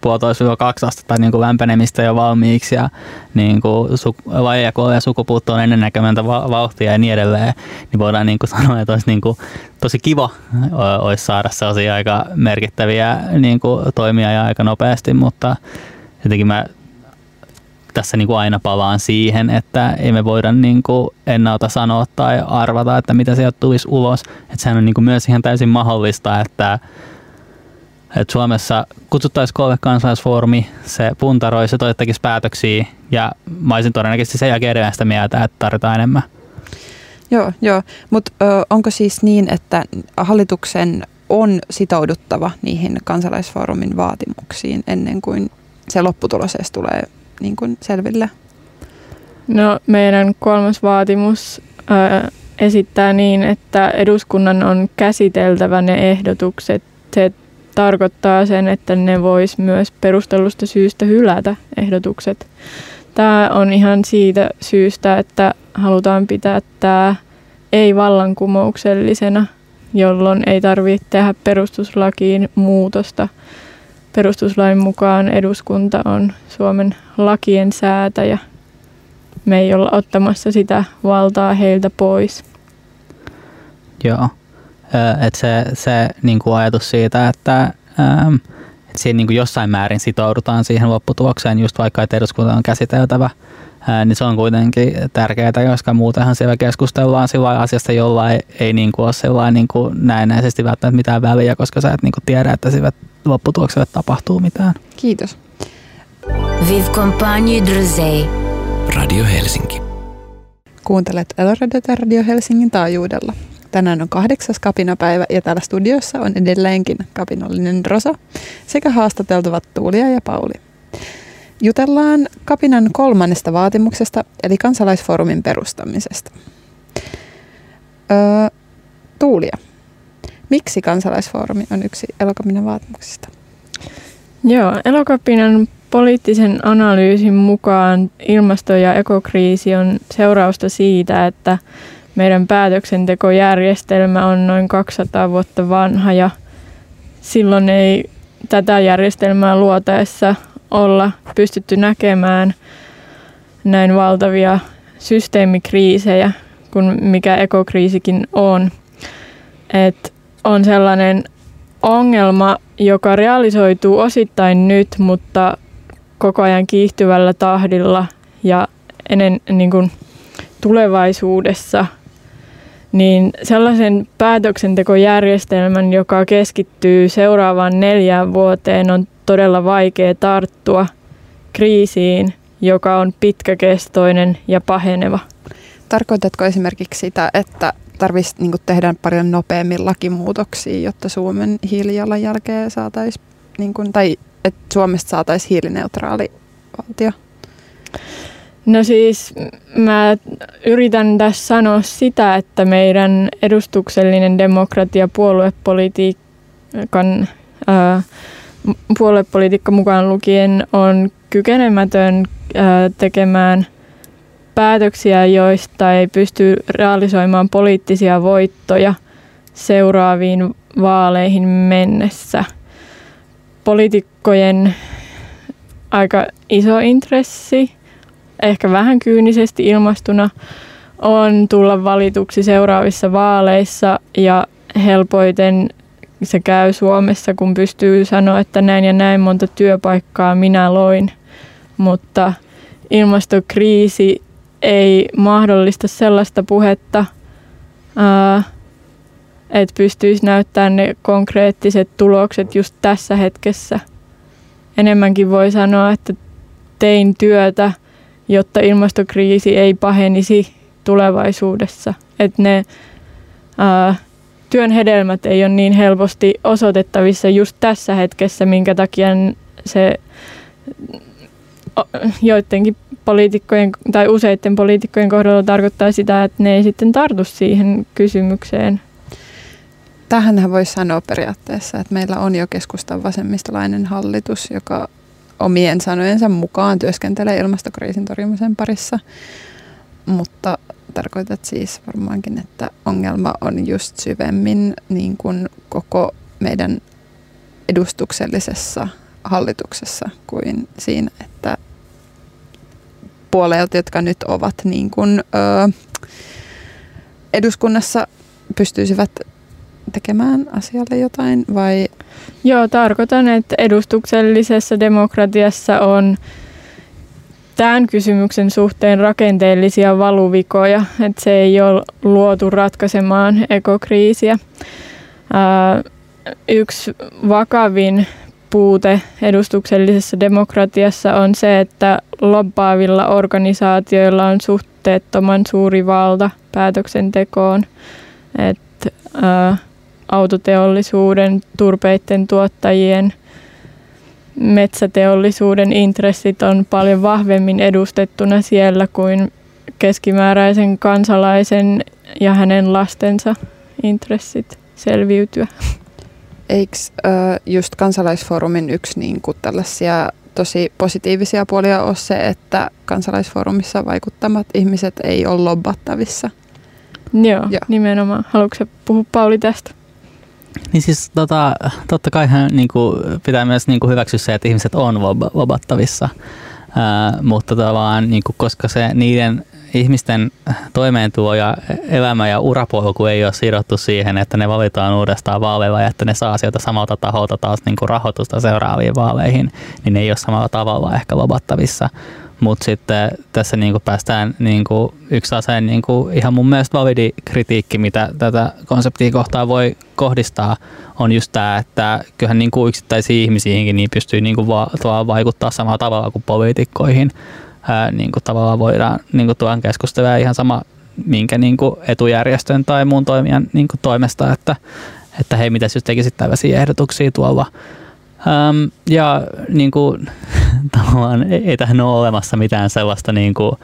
puolitoista kaksi astetta niin kuin lämpenemistä jo valmiiksi ja niin kuin su- lajeja ja sukupuuttoon ennennäkemättä va- vauhtia ja niin edelleen, niin voidaan niin kuin *laughs* sanoa, että olisi niin kuin tosi kiva olisi saada sellaisia aika merkittäviä niin kuin toimia ja aika nopeasti, mutta jotenkin mä tässä niin kuin aina palaan siihen, että ei me voida niin kuin ennalta sanoa tai arvata, että mitä sieltä tulisi ulos. Että sehän on niin kuin myös ihan täysin mahdollista, että että Suomessa kutsuttaisiin koolle kansalaisfoorumi, se puntaroi, se tekisi päätöksiä ja mä olisin todennäköisesti sen jälkeen edelleen sitä mieltä, että tarvitaan enemmän. Joo, joo. mutta onko siis niin, että hallituksen on sitouduttava niihin kansalaisfoorumin vaatimuksiin ennen kuin se lopputulos edes tulee niin kuin selville? No meidän kolmas vaatimus ää, esittää niin, että eduskunnan on käsiteltävä ne ehdotukset. Tarkoittaa sen, että ne vois myös perustellusta syystä hylätä ehdotukset. Tämä on ihan siitä syystä, että halutaan pitää tämä ei-vallankumouksellisena, jolloin ei tarvitse tehdä perustuslakiin muutosta. Perustuslain mukaan eduskunta on Suomen lakien säätäjä. Me ei olla ottamassa sitä valtaa heiltä pois. Joo että se, se niin kuin ajatus siitä, että, ähm, että siinä niin kuin jossain määrin sitoudutaan siihen lopputulokseen, just vaikka että eduskunta on käsiteltävä, ää, niin se on kuitenkin tärkeää, koska muutenhan siellä keskustellaan sillä asiasta, jolla ei, ei niin kuin ole sillä niin kuin näennäisesti välttämättä mitään väliä, koska sä et niin kuin tiedä, että sillä lopputulokselle tapahtuu mitään. Kiitos. Vive Compagne Druzei. Radio Helsinki. Kuuntelet Eloradiota Radio Helsingin taajuudella. Tänään on kahdeksas kapinapäivä ja täällä studiossa on edelleenkin kapinallinen Rosa sekä haastateltavat Tuulia ja Pauli. Jutellaan kapinan kolmannesta vaatimuksesta eli kansalaisfoorumin perustamisesta. Öö, Tuulia, miksi kansalaisfoorumi on yksi elokapinan vaatimuksista? Joo, elokapinan poliittisen analyysin mukaan ilmasto- ja ekokriisi on seurausta siitä, että meidän päätöksentekojärjestelmä on noin 200 vuotta vanha ja silloin ei tätä järjestelmää luotaessa olla pystytty näkemään näin valtavia systeemikriisejä kuin mikä ekokriisikin on. Et on sellainen ongelma, joka realisoituu osittain nyt, mutta koko ajan kiihtyvällä tahdilla ja ennen niin kuin tulevaisuudessa, niin sellaisen päätöksentekojärjestelmän, joka keskittyy seuraavaan neljään vuoteen, on todella vaikea tarttua kriisiin, joka on pitkäkestoinen ja paheneva. Tarkoitatko esimerkiksi sitä, että tarvitsisi niin tehdä paljon nopeammin lakimuutoksia, jotta Suomen hiilijalanjälkeä saataisiin, niin tai että Suomesta saataisiin hiilineutraali valtio? No siis mä yritän tässä sanoa sitä, että meidän edustuksellinen demokratia puoluepolitiikan ää, puoluepolitiikka mukaan lukien on kykenemätön ää, tekemään päätöksiä, joista ei pysty realisoimaan poliittisia voittoja seuraaviin vaaleihin mennessä. Poliitikkojen aika iso intressi, ehkä vähän kyynisesti ilmastuna, on tulla valituksi seuraavissa vaaleissa ja helpoiten se käy Suomessa, kun pystyy sanoa, että näin ja näin monta työpaikkaa minä loin. Mutta ilmastokriisi ei mahdollista sellaista puhetta, että pystyisi näyttämään ne konkreettiset tulokset just tässä hetkessä. Enemmänkin voi sanoa, että tein työtä, jotta ilmastokriisi ei pahenisi tulevaisuudessa. Että ne ää, työn hedelmät ei ole niin helposti osoitettavissa just tässä hetkessä, minkä takia se joidenkin poliitikkojen tai useiden poliitikkojen kohdalla tarkoittaa sitä, että ne ei sitten tartu siihen kysymykseen. Tähänhän voisi sanoa periaatteessa, että meillä on jo keskustan vasemmistolainen hallitus, joka omien sanojensa mukaan työskentelee ilmastokriisin torjumisen parissa. Mutta tarkoitat siis varmaankin, että ongelma on just syvemmin niin kuin koko meidän edustuksellisessa hallituksessa kuin siinä, että puolelta, jotka nyt ovat niin kuin, ö, eduskunnassa, pystyisivät tekemään asialle jotain vai? Joo, tarkoitan, että edustuksellisessa demokratiassa on tämän kysymyksen suhteen rakenteellisia valuvikoja, että se ei ole luotu ratkaisemaan ekokriisiä. yksi vakavin puute edustuksellisessa demokratiassa on se, että lobbaavilla organisaatioilla on suhteettoman suuri valta päätöksentekoon. Että autoteollisuuden, turpeiden tuottajien, metsäteollisuuden intressit on paljon vahvemmin edustettuna siellä kuin keskimääräisen kansalaisen ja hänen lastensa intressit selviytyä. Eikö äh, just kansalaisfoorumin yksi niin kuin tällaisia tosi positiivisia puolia ole se, että kansalaisfoorumissa vaikuttamat ihmiset ei ole lobbattavissa? Joo, Joo. nimenomaan. Haluatko puhua Pauli tästä? Niin siis tota, totta kai niin kuin, pitää myös niin kuin hyväksyä se, että ihmiset on lobattavissa, Ää, mutta tavallaan niin kuin, koska se niiden ihmisten toimeentulo ja elämä ja urapolku ei ole sidottu siihen, että ne valitaan uudestaan vaaleilla ja että ne saa sieltä samalta taholta taas niin kuin rahoitusta seuraaviin vaaleihin, niin ne ei ole samalla tavalla ehkä lobattavissa. Mutta sitten tässä niinku päästään niinku yksi aseen niinku ihan mun mielestä validi kritiikki, mitä tätä konseptia kohtaan voi kohdistaa, on just tämä, että kyllähän niinku yksittäisiin ihmisiinkin niin pystyy niinku va- vaikuttaa samalla tavalla kuin poliitikkoihin. Ää, niinku tavallaan voidaan niinku tuon keskustella ihan sama minkä niinku etujärjestön tai muun toimijan niinku toimesta, että, että hei, mitä jos tekisit tällaisia ehdotuksia tuolla Um, ja niin kuin, *laughs* tavallaan ei, ei tähän ole olemassa mitään sellaista niin kuin,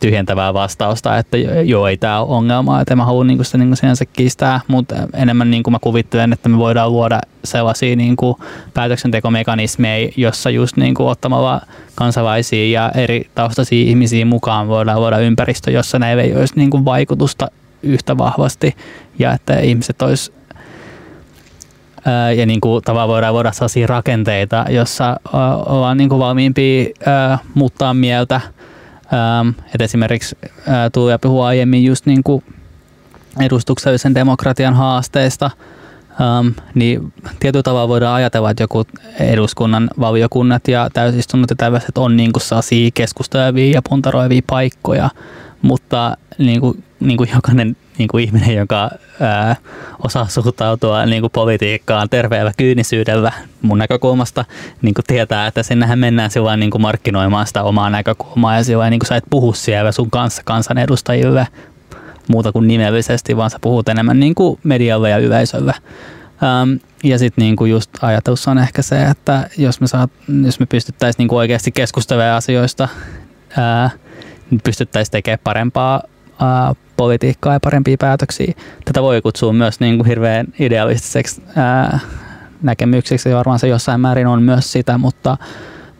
tyhjentävää vastausta, että joo, ei tämä ole ongelma, että mä halua niin sitä niin sinänsä kiistää, mutta enemmän niin kuin mä kuvittelen, että me voidaan luoda sellaisia niin kuin päätöksentekomekanismeja, jossa just niin kuin ottamalla kansalaisia ja eri taustaisia ihmisiä mukaan voidaan luoda ympäristö, jossa näillä ei olisi niin kuin vaikutusta yhtä vahvasti ja että ihmiset olisi ja niin kuin tavallaan voidaan voida sellaisia rakenteita, jossa ollaan niin kuin valmiimpia muuttaa mieltä. Et esimerkiksi Tuuja puhui aiemmin just niin kuin edustuksellisen demokratian haasteista, Um, niin tietyllä tavalla voidaan ajatella, että joku eduskunnan valiokunnat ja täysistunnot ja tällaiset on niin kuin keskustelevia ja puntaroivia paikkoja, mutta niin kuin, niin kuin jokainen niin kuin ihminen, joka ää, osaa suhtautua niin kuin politiikkaan terveellä kyynisyydellä mun näkökulmasta, niin kuin tietää, että sinnehän mennään sillä niin kuin markkinoimaan sitä omaa näkökulmaa ja sillä niin kuin sä et puhu siellä sun kanssa kansanedustajille muuta kuin nimellisesti, vaan sä puhut enemmän niin kuin medialle ja yleisölle. Ähm, ja sitten niinku just ajatus on ehkä se, että jos me, saat, jos me pystyttäisiin niinku oikeasti keskustelemaan asioista, ää, niin pystyttäisiin tekemään parempaa ää, politiikkaa ja parempia päätöksiä. Tätä voi kutsua myös niin kuin hirveän idealistiseksi ää, näkemykseksi, ja varmaan se jossain määrin on myös sitä, mutta,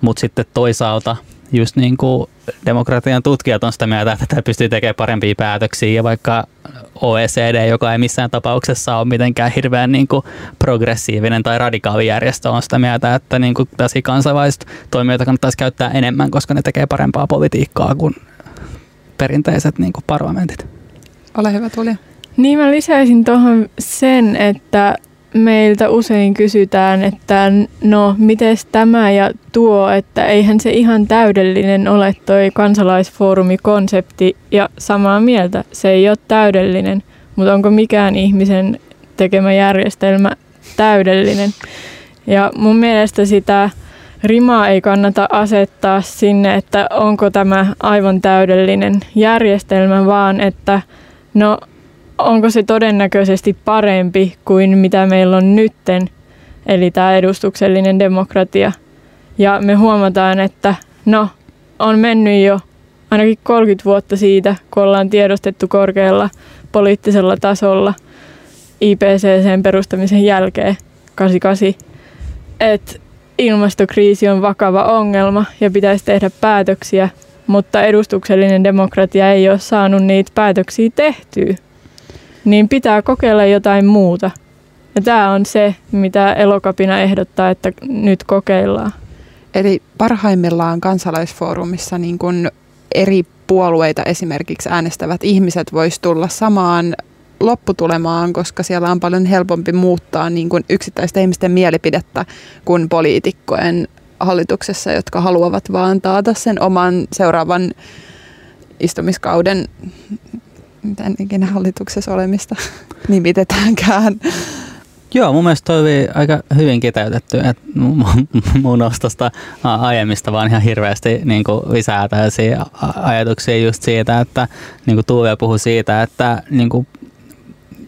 mutta sitten toisaalta just niin kuin demokratian tutkijat on sitä mieltä, että tämä pystyy tekemään parempia päätöksiä ja vaikka OECD, joka ei missään tapauksessa ole mitenkään hirveän niin kuin progressiivinen tai radikaali järjestö, on sitä mieltä, että niin kuin tässä kansainväliset toimijoita kannattaisi käyttää enemmän, koska ne tekee parempaa politiikkaa kuin perinteiset niin kuin parlamentit. Ole hyvä, Tulia. Niin mä lisäisin tuohon sen, että meiltä usein kysytään, että no, miten tämä ja tuo, että eihän se ihan täydellinen ole toi kansalaisfoorumikonsepti ja samaa mieltä, se ei ole täydellinen, mutta onko mikään ihmisen tekemä järjestelmä täydellinen? Ja mun mielestä sitä rimaa ei kannata asettaa sinne, että onko tämä aivan täydellinen järjestelmä, vaan että no onko se todennäköisesti parempi kuin mitä meillä on nytten, eli tämä edustuksellinen demokratia. Ja me huomataan, että no, on mennyt jo ainakin 30 vuotta siitä, kun ollaan tiedostettu korkealla poliittisella tasolla IPCCn perustamisen jälkeen 88, että ilmastokriisi on vakava ongelma ja pitäisi tehdä päätöksiä, mutta edustuksellinen demokratia ei ole saanut niitä päätöksiä tehtyä. Niin pitää kokeilla jotain muuta. Ja tämä on se, mitä Elokapina ehdottaa, että nyt kokeillaan. Eli parhaimmillaan kansalaisfoorumissa niin kun eri puolueita esimerkiksi äänestävät ihmiset vois tulla samaan lopputulemaan, koska siellä on paljon helpompi muuttaa niin kuin yksittäisten ihmisten mielipidettä kuin poliitikkojen hallituksessa, jotka haluavat vaan taata sen oman seuraavan istumiskauden, miten ikinä hallituksessa olemista *laughs* nimitetäänkään. Joo, mun mielestä toi aika hyvin kiteytetty, että mun nostosta aiemmista vaan ihan hirveästi niin kuin lisää tällaisia ajatuksia just siitä, että niin kuin Tuuve puhui siitä, että niin kuin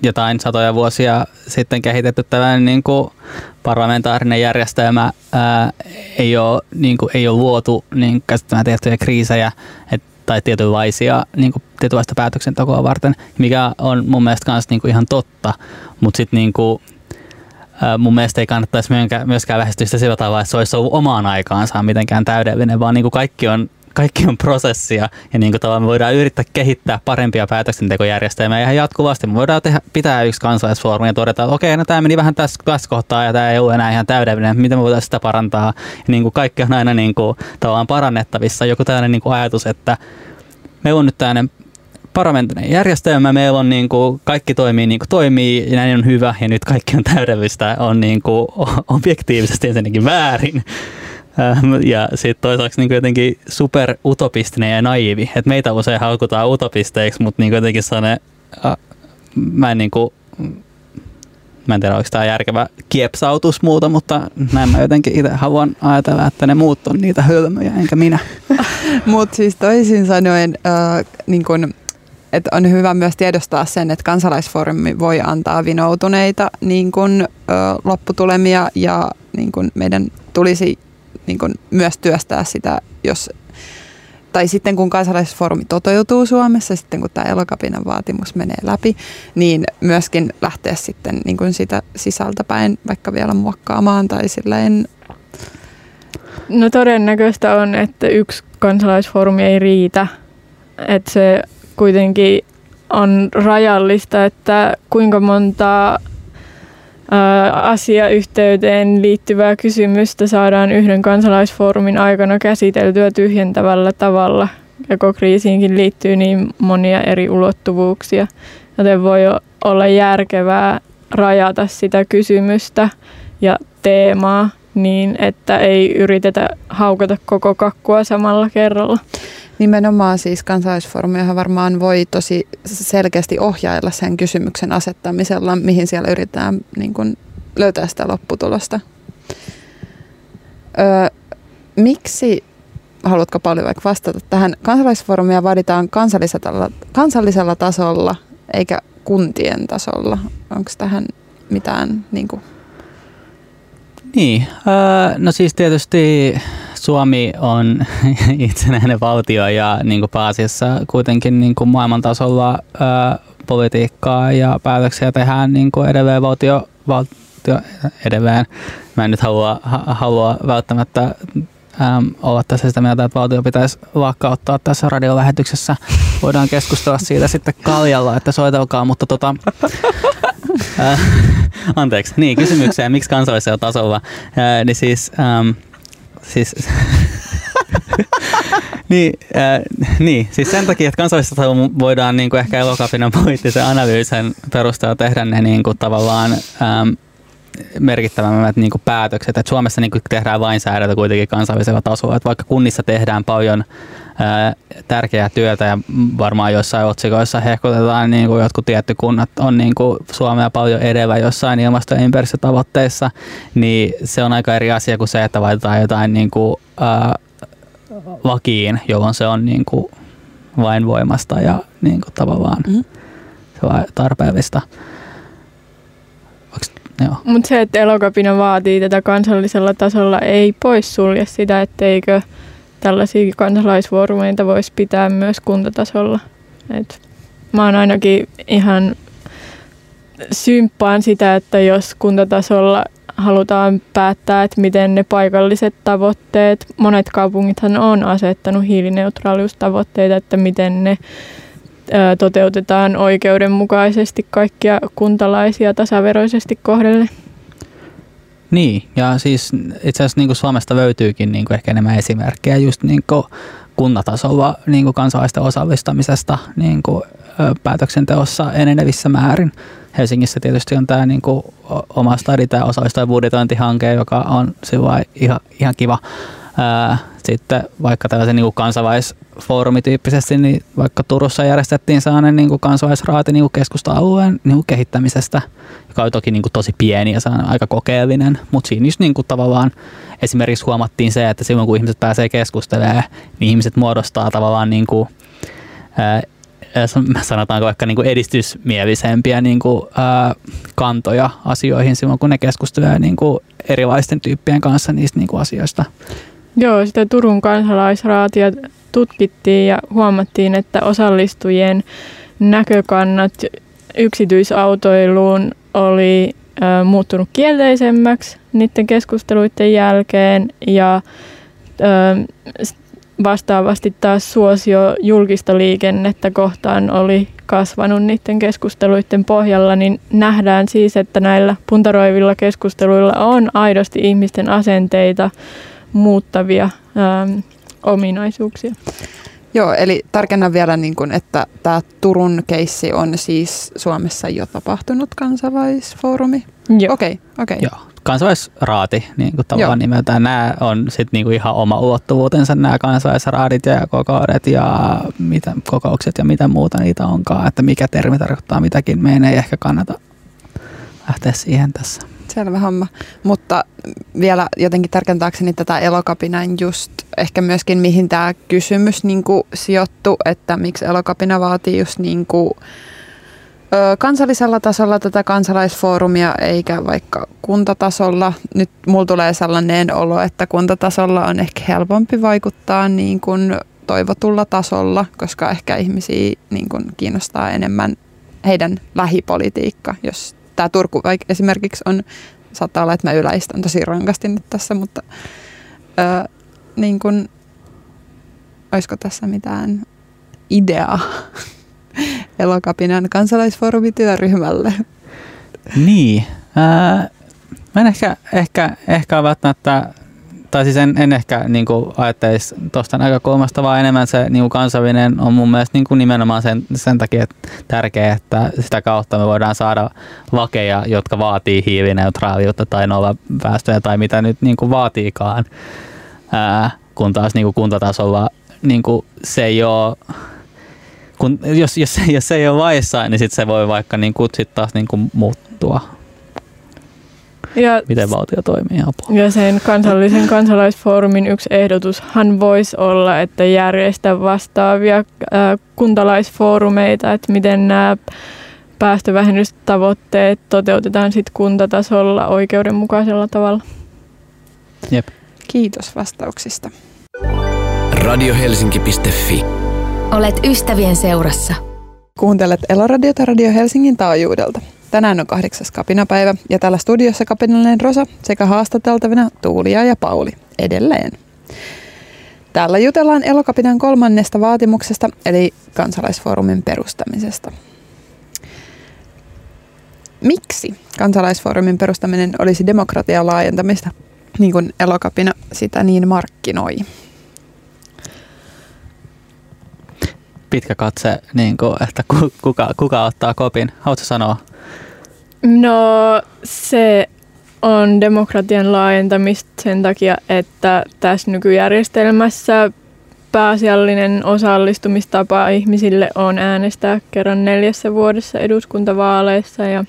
jotain satoja vuosia sitten kehitetty tällainen niin kuin parlamentaarinen järjestelmä ää, ei, ole, niin kuin, ei ole luotu niin käsittämään tiettyjä kriisejä et, tai tietynlaisia niin kuin, tietynlaista päätöksentekoa varten, mikä on mun mielestä myös niin kuin ihan totta, mutta sitten niin kuin, mun mielestä ei kannattaisi myöskään lähestyä sitä sillä tavalla, että se olisi ollut omaan aikaansa mitenkään täydellinen, vaan niin kuin kaikki on kaikki on prosessia ja niin kuin tavallaan me voidaan yrittää kehittää parempia päätöksentekojärjestelmiä ihan jatkuvasti. Me voidaan tehdä, pitää yksi kansalaisfoorumi ja todeta, että okei, no tämä meni vähän tässä, tässä kohtaa ja tämä ei ole enää ihan täydellinen, miten me voitaisiin sitä parantaa. Ja niin kuin kaikki on aina niin kuin, tavallaan parannettavissa. Joku tällainen niin kuin ajatus, että meillä on nyt tällainen parlamenttinen järjestelmä, meillä on niin kuin, kaikki toimii niin kuin toimii ja näin on hyvä ja nyt kaikki on täydellistä, on niin kuin, objektiivisesti ensinnäkin väärin. Ähm, ja sitten toisaalta niin jotenkin super utopistinen ja naivi. Et meitä usein haukutaan utopisteiksi, mutta niin jotenkin sellainen, mä en niin kuin, mä en tiedä, onko tämä järkevä kiepsautus muuta, mutta näin mä jotenkin itse haluan ajatella, että ne muut on niitä hölmöjä, enkä minä. *laughs* mutta siis toisin sanoen, äh, niin kun, että on hyvä myös tiedostaa sen, että kansalaisfoorumi voi antaa vinoutuneita niin kun, äh, lopputulemia ja niin kun meidän tulisi niin kuin myös työstää sitä, jos tai sitten kun kansalaisfoorumi toteutuu Suomessa, sitten kun tämä elokapinan vaatimus menee läpi, niin myöskin lähteä sitten niin kuin sitä sisältäpäin vaikka vielä muokkaamaan tai silleen No todennäköistä on, että yksi kansalaisfoorumi ei riitä. Että se kuitenkin on rajallista, että kuinka monta asiayhteyteen liittyvää kysymystä saadaan yhden kansalaisfoorumin aikana käsiteltyä tyhjentävällä tavalla. Ekokriisiinkin liittyy niin monia eri ulottuvuuksia, joten voi olla järkevää rajata sitä kysymystä ja teemaa niin, että ei yritetä haukata koko kakkua samalla kerralla. Nimenomaan siis kansalaisfoorumiahan varmaan voi tosi selkeästi ohjailla sen kysymyksen asettamisella, mihin siellä yritetään niin kuin löytää sitä lopputulosta. Öö, miksi, haluatko paljon vaikka vastata tähän, kansalaisfoorumia vaaditaan kansallisella, kansallisella tasolla eikä kuntien tasolla. Onko tähän mitään niin kuin, niin, öö, no siis tietysti Suomi on *laughs* itsenäinen valtio ja niin kuin pääasiassa kuitenkin niin kuin maailman tasolla öö, politiikkaa ja päätöksiä tehdään niin kuin edelleen valtio, valtio edelleen. Mä en nyt halua, ha, halua välttämättä äm, olla tässä sitä mieltä, että valtio pitäisi lakkauttaa tässä radiolähetyksessä. Voidaan keskustella siitä sitten kaljalla, että soitelkaa, mutta tota, *laughs* anteeksi, niin kysymykseen, miksi kansallisella tasolla, äh, niin siis, siis *laughs* niin, äh, niin, siis sen takia, että kansallisella tasolla voidaan niin kuin ehkä elokapinan poliittisen analyysin perusteella tehdä ne niin kuin tavallaan ähm, merkittävämmät niin kuin päätökset. Et Suomessa niin kuin tehdään lainsäädäntö kuitenkin kansallisella tasolla. Et vaikka kunnissa tehdään paljon ää, tärkeää työtä ja varmaan jossain otsikoissa hehkutetaan, niin kuin jotkut tietty kunnat on niin kuin Suomea paljon edellä jossain ilmasto- ja ympäristötavoitteissa, niin se on aika eri asia kuin se, että laitetaan jotain niin kuin, ää, lakiin, jolloin se on niin kuin lainvoimasta ja niin kuin tavallaan mm-hmm. tarpeellista. Mutta se, että elokapina vaatii tätä kansallisella tasolla, ei poissulje sitä, etteikö tällaisia kansalaisfoorumeita voisi pitää myös kuntatasolla. Et mä oon ainakin ihan symppaan sitä, että jos kuntatasolla halutaan päättää, että miten ne paikalliset tavoitteet, monet kaupungithan on asettanut hiilineutraaliustavoitteita, että miten ne toteutetaan oikeudenmukaisesti kaikkia kuntalaisia tasaveroisesti kohdelle. Niin, ja siis itse asiassa niin kuin Suomesta löytyykin niin kuin ehkä enemmän esimerkkejä just niin kuin kunnatasolla niin kuin kansalaisten osallistamisesta niin kuin, päätöksenteossa enenevissä määrin. Helsingissä tietysti on tämä niin kuin, oma stadi, tämä osallistuja budjetointihanke, joka on ihan, ihan kiva sitten vaikka tällaisen niin kansalaisfoorumityyppisesti, niin vaikka Turussa järjestettiin sellainen niin kuin kansalaisraati niin keskusta-alueen niin kuin kehittämisestä, joka oli toki niin kuin tosi pieni ja aika kokeellinen, mutta siinä just niin kuin tavallaan esimerkiksi huomattiin se, että silloin kun ihmiset pääsee keskustelemaan, niin ihmiset muodostaa tavallaan niin kuin, ää, sanotaanko vaikka niin kuin edistysmielisempiä niin kuin, ää, kantoja asioihin silloin, kun ne keskustelee niin kuin erilaisten tyyppien kanssa niistä niin kuin asioista. Joo, sitä Turun kansalaisraatia tutkittiin ja huomattiin, että osallistujien näkökannat yksityisautoiluun oli muuttunut kielteisemmäksi niiden keskusteluiden jälkeen ja vastaavasti taas suosio julkista liikennettä kohtaan oli kasvanut niiden keskusteluiden pohjalla, niin nähdään siis, että näillä puntaroivilla keskusteluilla on aidosti ihmisten asenteita muuttavia ähm, ominaisuuksia. Joo, eli tarkennan vielä, niin kun, että tämä Turun keissi on siis Suomessa jo tapahtunut kansalaisfoorumi? Joo. Okei, okay, okei. Okay. Joo, kansalaisraati niin kuin tavallaan Joo. nimeltään. Nämä on sitten niin kuin ihan oma ulottuvuutensa, nämä kansalaisraadit ja kokoudet ja mitä, kokoukset ja mitä muuta niitä onkaan. Että mikä termi tarkoittaa mitäkin, meidän ei ehkä kannata lähteä siihen tässä. Selvä homma. Mutta vielä jotenkin tarkentaakseni tätä elokapinaa just ehkä myöskin mihin tämä kysymys niin sijoittu, että miksi elokapina vaatii just niin kuin, ö, kansallisella tasolla tätä kansalaisfoorumia eikä vaikka kuntatasolla. Nyt mulla tulee sellainen olo, että kuntatasolla on ehkä helpompi vaikuttaa niin kuin toivotulla tasolla, koska ehkä ihmisiä niin kuin kiinnostaa enemmän heidän lähipolitiikka. Jos tämä Turku esimerkiksi on, saattaa olla, että mä yläistän tosi rankasti nyt tässä, mutta ö, niin kuin, olisiko tässä mitään ideaa *laughs* Elokapinan kansalaisfoorumityöryhmälle? Niin. Ää, mä en ehkä, ehkä, ehkä välttämättä tai siis en, en ehkä niin ajattelisi tuosta näkökulmasta, vaan enemmän se niin kuin kansallinen on mun mielestä niin kuin nimenomaan sen, sen takia että tärkeää, että sitä kautta me voidaan saada lakeja, jotka vaatii hiilineutraaliutta tai nolla päästöjä tai mitä nyt niin kuin vaatiikaan, ää, kun taas niin kuin kuntatasolla niin kuin se ei ole kun, jos, jos, jos se ei ole laissa, niin sit se voi vaikka niin kuin, sit taas niin kuin muuttua ja, miten valtio toimii apua. Ja sen kansallisen kansalaisfoorumin yksi ehdotushan voisi olla, että järjestä vastaavia äh, kuntalaisfoorumeita, että miten nämä päästövähennystavoitteet toteutetaan sitten kuntatasolla oikeudenmukaisella tavalla. Jep. Kiitos vastauksista. Radiohelsinki.fi Olet ystävien seurassa. Kuuntelet Eloradiota Radio Helsingin taajuudelta. Tänään on kahdeksas kapinapäivä ja täällä studiossa kapinallinen Rosa sekä haastateltavina Tuulia ja Pauli edelleen. Täällä jutellaan elokapinan kolmannesta vaatimuksesta eli kansalaisfoorumin perustamisesta. Miksi kansalaisfoorumin perustaminen olisi demokratian laajentamista, niin kuin elokapina sitä niin markkinoi? Pitkä katse, niin kuin, että kuka, kuka ottaa kopin. Haluatko sanoa? No se on demokratian laajentamista sen takia, että tässä nykyjärjestelmässä pääasiallinen osallistumistapa ihmisille on äänestää kerran neljässä vuodessa eduskuntavaaleissa ja,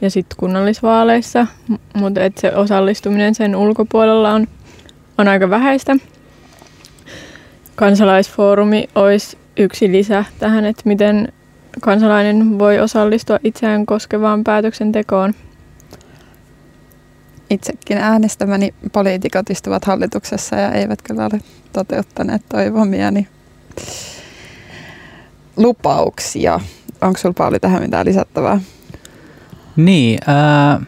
ja sitten kunnallisvaaleissa, mutta se osallistuminen sen ulkopuolella on, on aika vähäistä. Kansalaisfoorumi olisi yksi lisä tähän, että miten kansalainen voi osallistua itseään koskevaan päätöksentekoon. Itsekin äänestämäni poliitikot istuvat hallituksessa ja eivät kyllä ole toteuttaneet toivomiani lupauksia. Onko sinulla Pauli tähän mitään lisättävää? Niin, äh,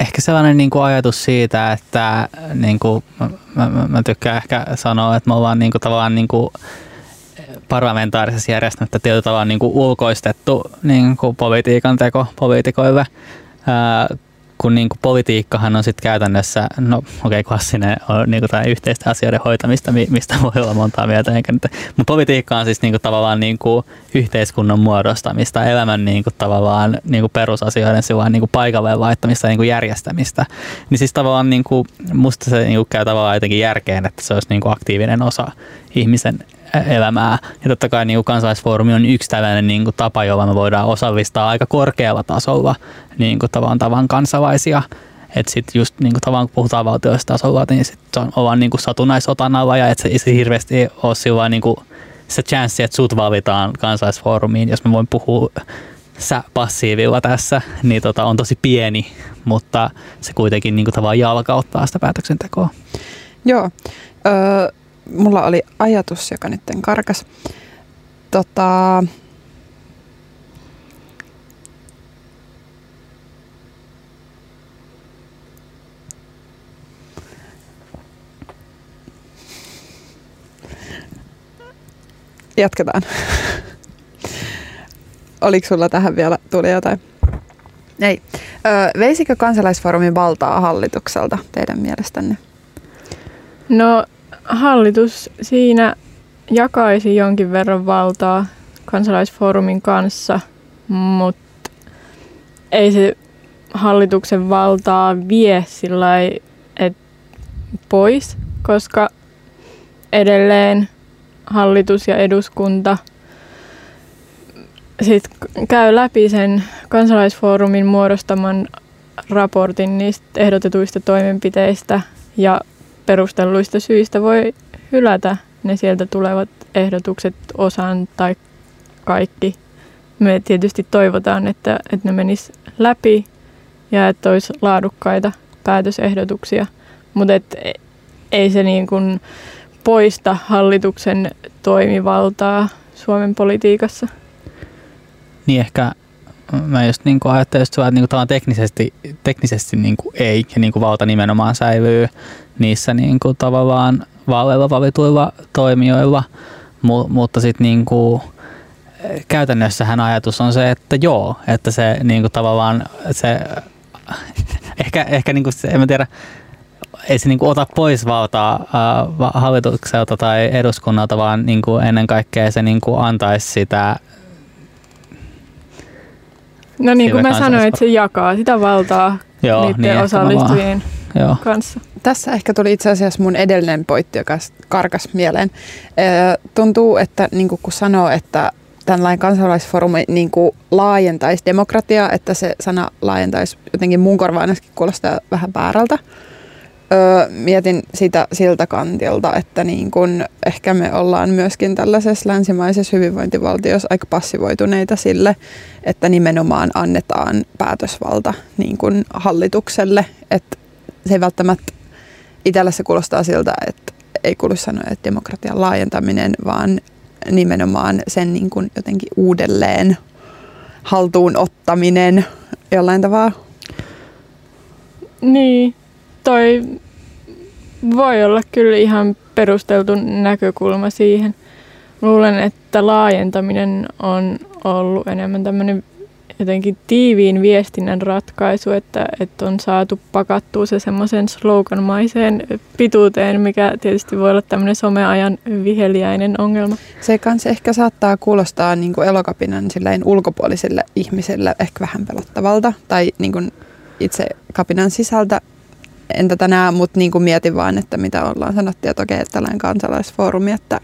ehkä sellainen niin kuin ajatus siitä, että niin kuin, mä, mä, mä tykkään ehkä sanoa, että me ollaan niin kuin, tavallaan niin kuin, parlamentaarisessa järjestelmässä tietyllä tavalla niin kuin ulkoistettu niin kuin politiikan teko poliitikoille, ää, kun niin kuin politiikkahan on sitten käytännössä, no okei okay, klassinen on niin kuin yhteisten asioiden hoitamista, mistä voi olla montaa mieltä, enkä nyt, mutta politiikka on siis niin kuin tavallaan niin kuin yhteiskunnan muodostamista, elämän niin kuin tavallaan niin kuin perusasioiden niin kuin paikalle laittamista niin kuin järjestämistä. Niin siis tavallaan niin kuin, musta se niin kuin käy tavallaan jotenkin järkeen, että se olisi niin kuin aktiivinen osa ihmisen elämää. Ja totta kai niin kansalaisfoorumi on yksi tällainen niin kuin tapa, jolla me voidaan osallistaa aika korkealla tasolla niin kuin tavan tavan kansalaisia. Että sitten just niin kuin tavan kun puhutaan valtioistasolla, niin sitten ollaan niin kuin satunnaisotannalla ja että se, se hirveästi ole sillä niin kuin se chanssi, että sut valitaan kansalaisfoorumiin, jos mä voin puhua sä passiivilla tässä, niin tota, on tosi pieni, mutta se kuitenkin niin kuin, tavallaan jalkauttaa sitä päätöksentekoa. Joo. Öö, mulla oli ajatus, joka nyt karkas. Tota, jatketaan. *laughs* Oliko sulla tähän vielä, tuli jotain? Ei. Öö, veisikö kansalaisfoorumin valtaa hallitukselta teidän mielestänne? No hallitus siinä jakaisi jonkin verran valtaa kansalaisfoorumin kanssa, mutta ei se hallituksen valtaa vie sillä pois, koska edelleen hallitus ja eduskunta sit käy läpi sen kansalaisfoorumin muodostaman raportin niistä ehdotetuista toimenpiteistä ja perustelluista syistä voi hylätä ne sieltä tulevat ehdotukset osan tai kaikki. Me tietysti toivotaan, että, että ne menis läpi ja että olisi laadukkaita päätösehdotuksia, mutta et, ei se niin kuin poista hallituksen toimivaltaa Suomen politiikassa. Niin ehkä mä just niin kuin ajattelin just, että niin kuin teknisesti, teknisesti niin kuin ei ja niin kuin valta nimenomaan säilyy niissä niin kuin tavallaan vaaleilla valituilla toimijoilla, Mu, mutta sitten niin kuin, käytännössähän ajatus on se, että joo, että se niin kuin tavallaan se, *laughs* ehkä, ehkä niin kuin se, en mä tiedä, ei se niin kuin ota pois valtaa äh, hallitukselta tai eduskunnalta, vaan niin kuin ennen kaikkea se niin kuin antaisi sitä No niin kuin mä sanoin, että se jakaa sitä valtaa Joo, niiden niin osallistujien Joo. kanssa. Tässä ehkä tuli itse asiassa mun edellinen pointti, joka karkas mieleen. Tuntuu, että niin kun sanoo, että tällainen kansalaisfoorumi niin laajentaisi demokratiaa, että se sana laajentaisi jotenkin mun korvaan ainakin kuulostaa vähän väärältä öö, mietin sitä siltä kantilta, että niin kun ehkä me ollaan myöskin tällaisessa länsimaisessa hyvinvointivaltiossa aika passivoituneita sille, että nimenomaan annetaan päätösvalta niin kun hallitukselle. Että se ei välttämättä itsellä se kuulostaa siltä, että ei kuulu sanoa, että demokratian laajentaminen, vaan nimenomaan sen niin kun jotenkin uudelleen haltuun ottaminen jollain tavalla. Niin, toi voi olla kyllä ihan perusteltu näkökulma siihen. Luulen, että laajentaminen on ollut enemmän tämmöinen jotenkin tiiviin viestinnän ratkaisu, että, että on saatu pakattua se semmoisen sloganmaiseen pituuteen, mikä tietysti voi olla tämmöinen someajan viheliäinen ongelma. Se kanssa ehkä saattaa kuulostaa niin kuin elokapinan ulkopuolisille ihmisille ehkä vähän pelottavalta tai niin kuin itse kapinan sisältä en tätä näe, mutta niin kuin mietin vaan, että mitä ollaan sanottu, että okei, että tällainen kansalaisfoorumi, että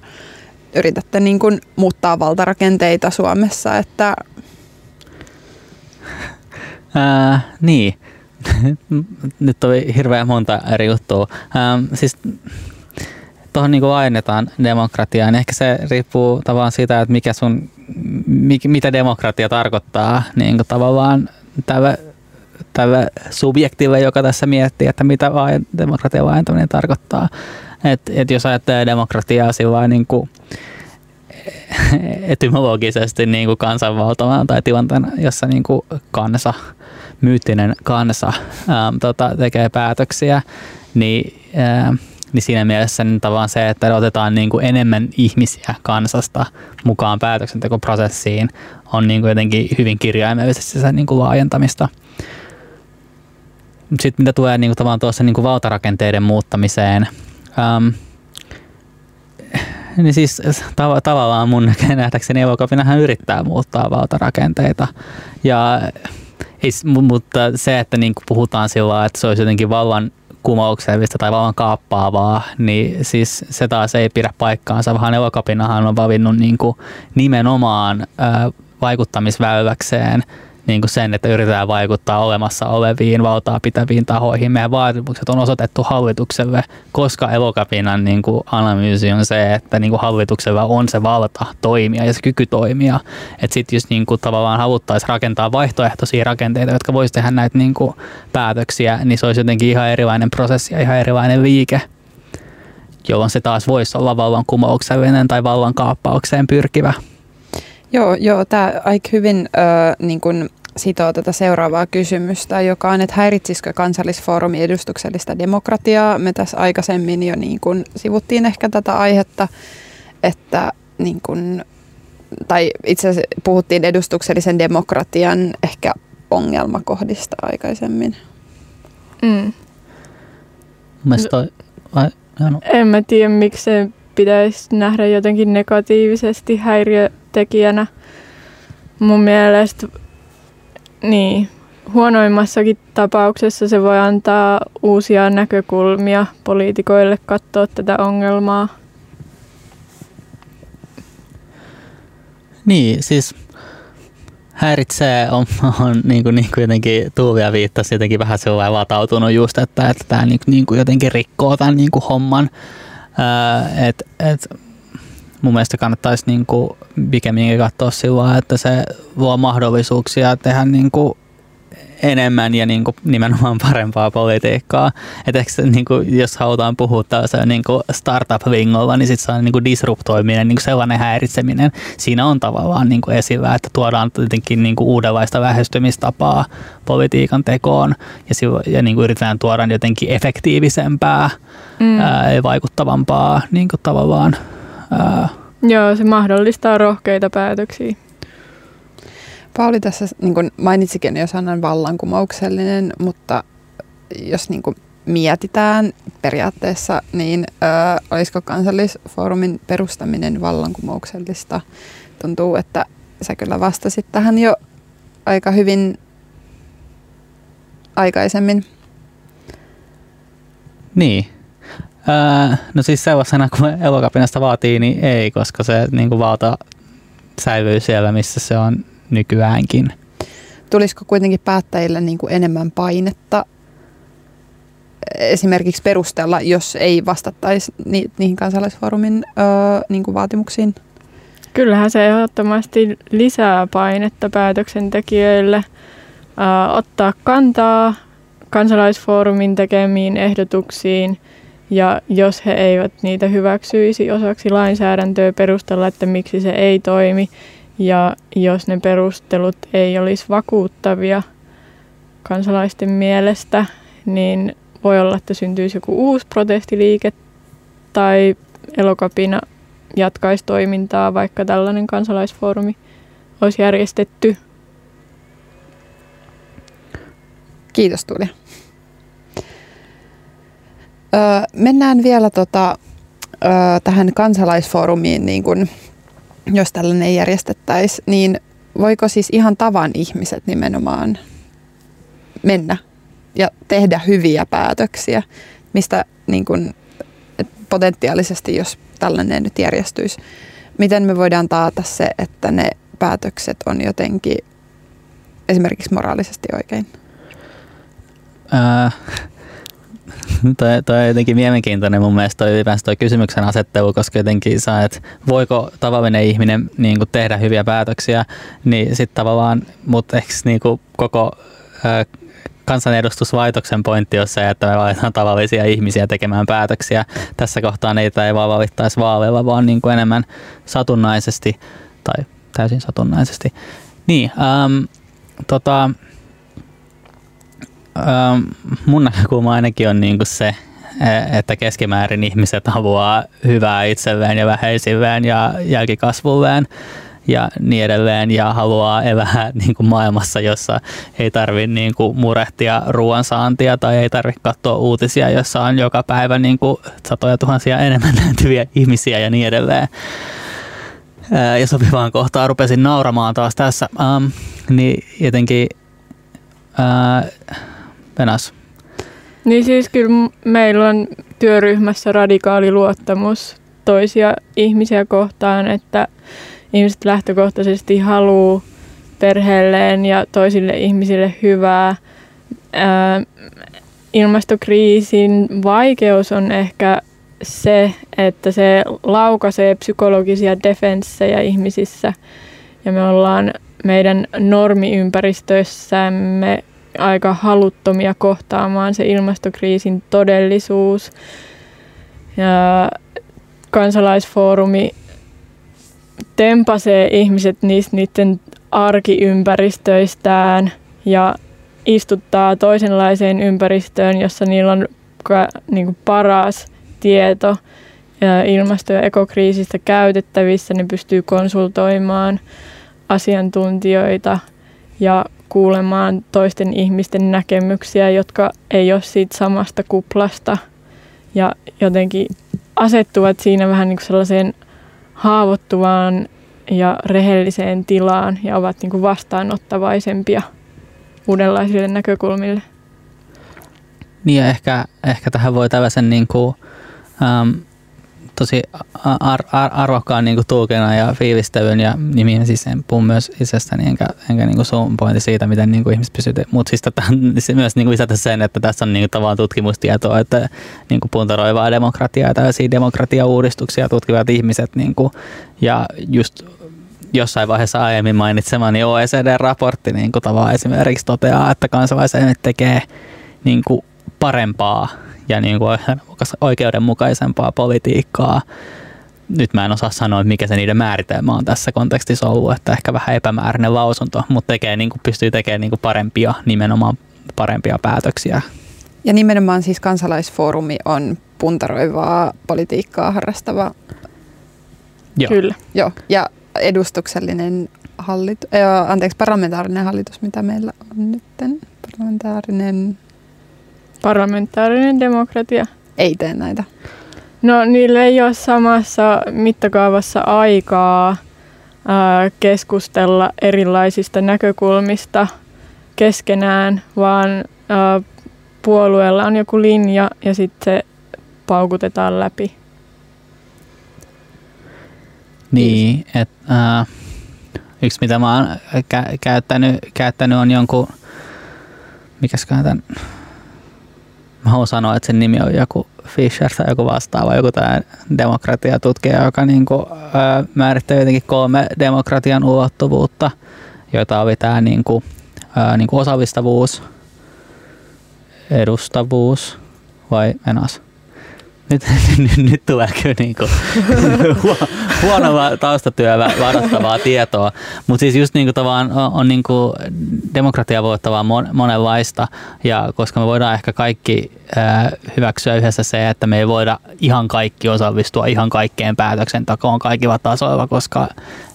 yritätte niin kuin muuttaa valtarakenteita Suomessa, että... *laughs* Ää, niin, *laughs* nyt oli hirveän monta eri juttua. Ähm, siis tuohon niin laajennetaan demokratiaa, niin ehkä se riippuu tavallaan siitä, että mikä sun, mitä demokratia tarkoittaa niin kuin tavallaan tällä tälle subjektille, joka tässä miettii, että mitä demokratian laajentaminen tarkoittaa. Et, et jos ajattelee demokratiaa sillä niin kuin *laughs* etymologisesti niin kuin kansanvaltavana tai tilanteena, jossa niin kuin kansa, myyttinen kansa ää, tota, tekee päätöksiä, niin, ää, niin siinä mielessä niin tavallaan se, että otetaan niin kuin enemmän ihmisiä kansasta mukaan päätöksentekoprosessiin, on niin kuin jotenkin hyvin kirjaimellisesti se niin kuin laajentamista. Sitten mitä tulee niin kuin, tavallaan tuossa niin kuin valtarakenteiden muuttamiseen, ähm, niin siis tav- tavallaan mun *laughs* nähdäkseni Evokapinahan yrittää muuttaa valtarakenteita. Ja ei, mutta se, että niin kuin puhutaan sillä että se olisi jotenkin vallan kumouksellista tai vallan kaappaavaa, niin siis se taas ei pidä paikkaansa, vaan Evokapinahan on valinnut niin kuin nimenomaan äh, vaikuttamisväyläkseen – niin kuin sen, että yritetään vaikuttaa olemassa oleviin valtaa pitäviin tahoihin. Meidän vaatimukset on osoitettu hallitukselle, koska elokapinan niin kuin analyysi on se, että niin kuin hallituksella on se valta toimia ja se kyky toimia. Että sitten jos niin kuin tavallaan haluttaisiin rakentaa vaihtoehtoisia rakenteita, jotka voisi tehdä näitä niin kuin päätöksiä, niin se olisi jotenkin ihan erilainen prosessi ja ihan erilainen liike jolloin se taas voisi olla vallan kumouksellinen tai vallan kaappaukseen pyrkivä. Joo, joo tämä aika hyvin äh, niin kun sitoo tätä seuraavaa kysymystä, joka on, että häiritsisikö kansallisfoorumi edustuksellista demokratiaa. Me tässä aikaisemmin jo niin kun sivuttiin ehkä tätä aihetta, että niin kun, tai itse asiassa puhuttiin edustuksellisen demokratian ehkä ongelmakohdista aikaisemmin. Mm. toi, vai, no. En mä tiedä, miksi se pitäisi nähdä jotenkin negatiivisesti häiriötekijänä. Mun mielestä niin, huonoimmassakin tapauksessa se voi antaa uusia näkökulmia poliitikoille katsoa tätä ongelmaa. Niin, siis häiritsee on, on *laughs* niin kuin, niin kuin jotenkin Tuuvia viittasi jotenkin vähän sellainen latautunut just, että, että tämä niin, niin kuin jotenkin rikkoo tämän niin kuin homman. että et, mun mielestä kannattaisi niin kuin pikemminkin katsoa sillä että se luo mahdollisuuksia tehdä niin kuin enemmän ja niin kuin nimenomaan parempaa politiikkaa. Et ehkä se, niin kuin, jos halutaan puhua tällaisella niin kuin startup-vingolla, niin sitten se on niin kuin disruptoiminen, niin kuin sellainen häiritseminen. Siinä on tavallaan niin kuin esillä, että tuodaan jotenkin niin kuin uudenlaista lähestymistapaa politiikan tekoon ja, silloin, ja niin kuin yritetään tuoda jotenkin efektiivisempää mm. ää, vaikuttavampaa niin kuin tavallaan. Ää, Joo, se mahdollistaa rohkeita päätöksiä. Pauli tässä niin kuin mainitsikin jo sanan vallankumouksellinen, mutta jos niin kuin mietitään periaatteessa, niin ö, olisiko kansallisfoorumin perustaminen vallankumouksellista? Tuntuu, että sä kyllä vastasit tähän jo aika hyvin aikaisemmin. Niin. Öö, no siis sellaisena kuin elokapinasta vaatii, niin ei, koska se niin kuin valta säilyy siellä, missä se on nykyäänkin. Tulisiko kuitenkin päättäjille niin kuin enemmän painetta esimerkiksi perustella, jos ei vastattaisi ni- niihin kansalaisfoorumin öö, niin kuin vaatimuksiin? Kyllähän se ehdottomasti lisää painetta päätöksentekijöille ää, ottaa kantaa kansalaisfoorumin tekemiin ehdotuksiin ja jos he eivät niitä hyväksyisi osaksi lainsäädäntöä perustella, että miksi se ei toimi ja jos ne perustelut ei olisi vakuuttavia kansalaisten mielestä, niin voi olla, että syntyisi joku uusi protestiliike tai elokapina jatkaisi toimintaa, vaikka tällainen kansalaisfoorumi olisi järjestetty. Kiitos Tuuli. Mennään vielä tota, öö, tähän kansalaisfoorumiin, niin kun, jos tällainen järjestettäisiin, niin voiko siis ihan tavan ihmiset nimenomaan mennä ja tehdä hyviä päätöksiä, mistä niin kun, potentiaalisesti, jos tällainen nyt järjestyisi, miten me voidaan taata se, että ne päätökset on jotenkin esimerkiksi moraalisesti oikein? Ää, *laughs* toi, on jotenkin mielenkiintoinen mun mielestä toi ylipäänsä toi kysymyksen asettelu, koska jotenkin saa, että voiko tavallinen ihminen niin kuin tehdä hyviä päätöksiä, niin sitten tavallaan, mutta ehkä niin kuin koko ää, kansanedustusvaitoksen pointti on se, että me valitaan tavallisia ihmisiä tekemään päätöksiä. Tässä kohtaa niitä ei vaan valittaisi vaaleilla, vaan niin kuin enemmän satunnaisesti tai täysin satunnaisesti. Niin, ähm, tota, ähm, mun näkökulma ainakin on niin kuin se, e, että keskimäärin ihmiset haluaa hyvää itselleen ja vähäisilleen ja jälkikasvulleen ja niin edelleen ja haluaa elää *laughs* niin kuin maailmassa, jossa ei tarvitse niin murehtia ruoansaantia tai ei tarvitse katsoa uutisia, jossa on joka päivä niin kuin satoja tuhansia enemmän *laughs* näytyviä ihmisiä ja niin edelleen. Ää, ja sopivaan kohtaan rupesin nauramaan taas tässä. Ähm, niin jotenkin ää, Venas. Niin siis kyllä meillä on työryhmässä radikaali luottamus toisia ihmisiä kohtaan, että ihmiset lähtökohtaisesti haluaa perheelleen ja toisille ihmisille hyvää. Ää, ilmastokriisin vaikeus on ehkä se, että se laukaisee psykologisia defenssejä ihmisissä ja me ollaan meidän normiympäristöissämme aika haluttomia kohtaamaan se ilmastokriisin todellisuus. Ja kansalaisfoorumi tempasee ihmiset niistä niiden arkiympäristöistään ja istuttaa toisenlaiseen ympäristöön, jossa niillä on niin kuin paras tieto ilmasto- ja ekokriisistä käytettävissä. Ne pystyy konsultoimaan asiantuntijoita ja kuulemaan toisten ihmisten näkemyksiä, jotka ei ole siitä samasta kuplasta ja jotenkin asettuvat siinä vähän niin kuin sellaiseen haavoittuvaan ja rehelliseen tilaan ja ovat niin kuin vastaanottavaisempia uudenlaisille näkökulmille. Niin ja ehkä, ehkä tähän voi tällaisen niin kuin, ähm, tosi ar- ar- arvokkaan niin tulkinnan ja fiilistelyn ja nimiin siis en puhu myös itsestäni enkä, enkä niin sun pointti siitä, miten niin ihmiset pysyvät. Mutta siis *laughs* tätä, myös niin lisätä sen, että tässä on niin tavallaan tutkimustietoa, että niin puntaroivaa demokratiaa ja tällaisia demokratiauudistuksia tutkivat ihmiset niin kuin, ja just jossain vaiheessa aiemmin mainitsemani OECD-raportti niin tavallaan esimerkiksi toteaa, että kansalaiselimet tekee niin kuin parempaa ja niin kuin *laughs* oikeudenmukaisempaa politiikkaa. Nyt mä en osaa sanoa, että mikä se niiden määritelmä on tässä kontekstissa ollut, että ehkä vähän epämääräinen lausunto, mutta tekee, niin kuin, pystyy tekemään niin kuin parempia, nimenomaan parempia päätöksiä. Ja nimenomaan siis kansalaisfoorumi on puntaroivaa politiikkaa harrastava. Joo. Kyllä. Joo, ja edustuksellinen hallitus, äh, anteeksi, parlamentaarinen hallitus, mitä meillä on nyt. Parlamentaarinen... Parlamentaarinen demokratia. Ei tee näitä. No niillä ei ole samassa mittakaavassa aikaa ää, keskustella erilaisista näkökulmista keskenään, vaan ää, puolueella on joku linja ja sitten se paukutetaan läpi. Niin, että äh, yksi mitä mä oon kä- käyttänyt, käyttänyt on jonkun, mikäs tämän, mä haluan sanoa, että sen nimi on joku Fisher tai joku vastaava, joku tämä demokratiatutkija, joka niinku, äh, määrittää jotenkin kolme demokratian ulottuvuutta, joita oli tämä niinku, äh, niinku osallistavuus, edustavuus vai menas? Nyt, *laughs* nyt, nyt tulee kyllä niinku huonoa taustatyötä vadattavaa tietoa. Mutta siis just niinku tavallaan on, on niinku demokratia voittavaa monenlaista ja koska me voidaan ehkä kaikki äh, hyväksyä yhdessä se, että me ei voida ihan kaikki osallistua ihan kaikkeen päätöksentekoon kaikilla tasoilla, koska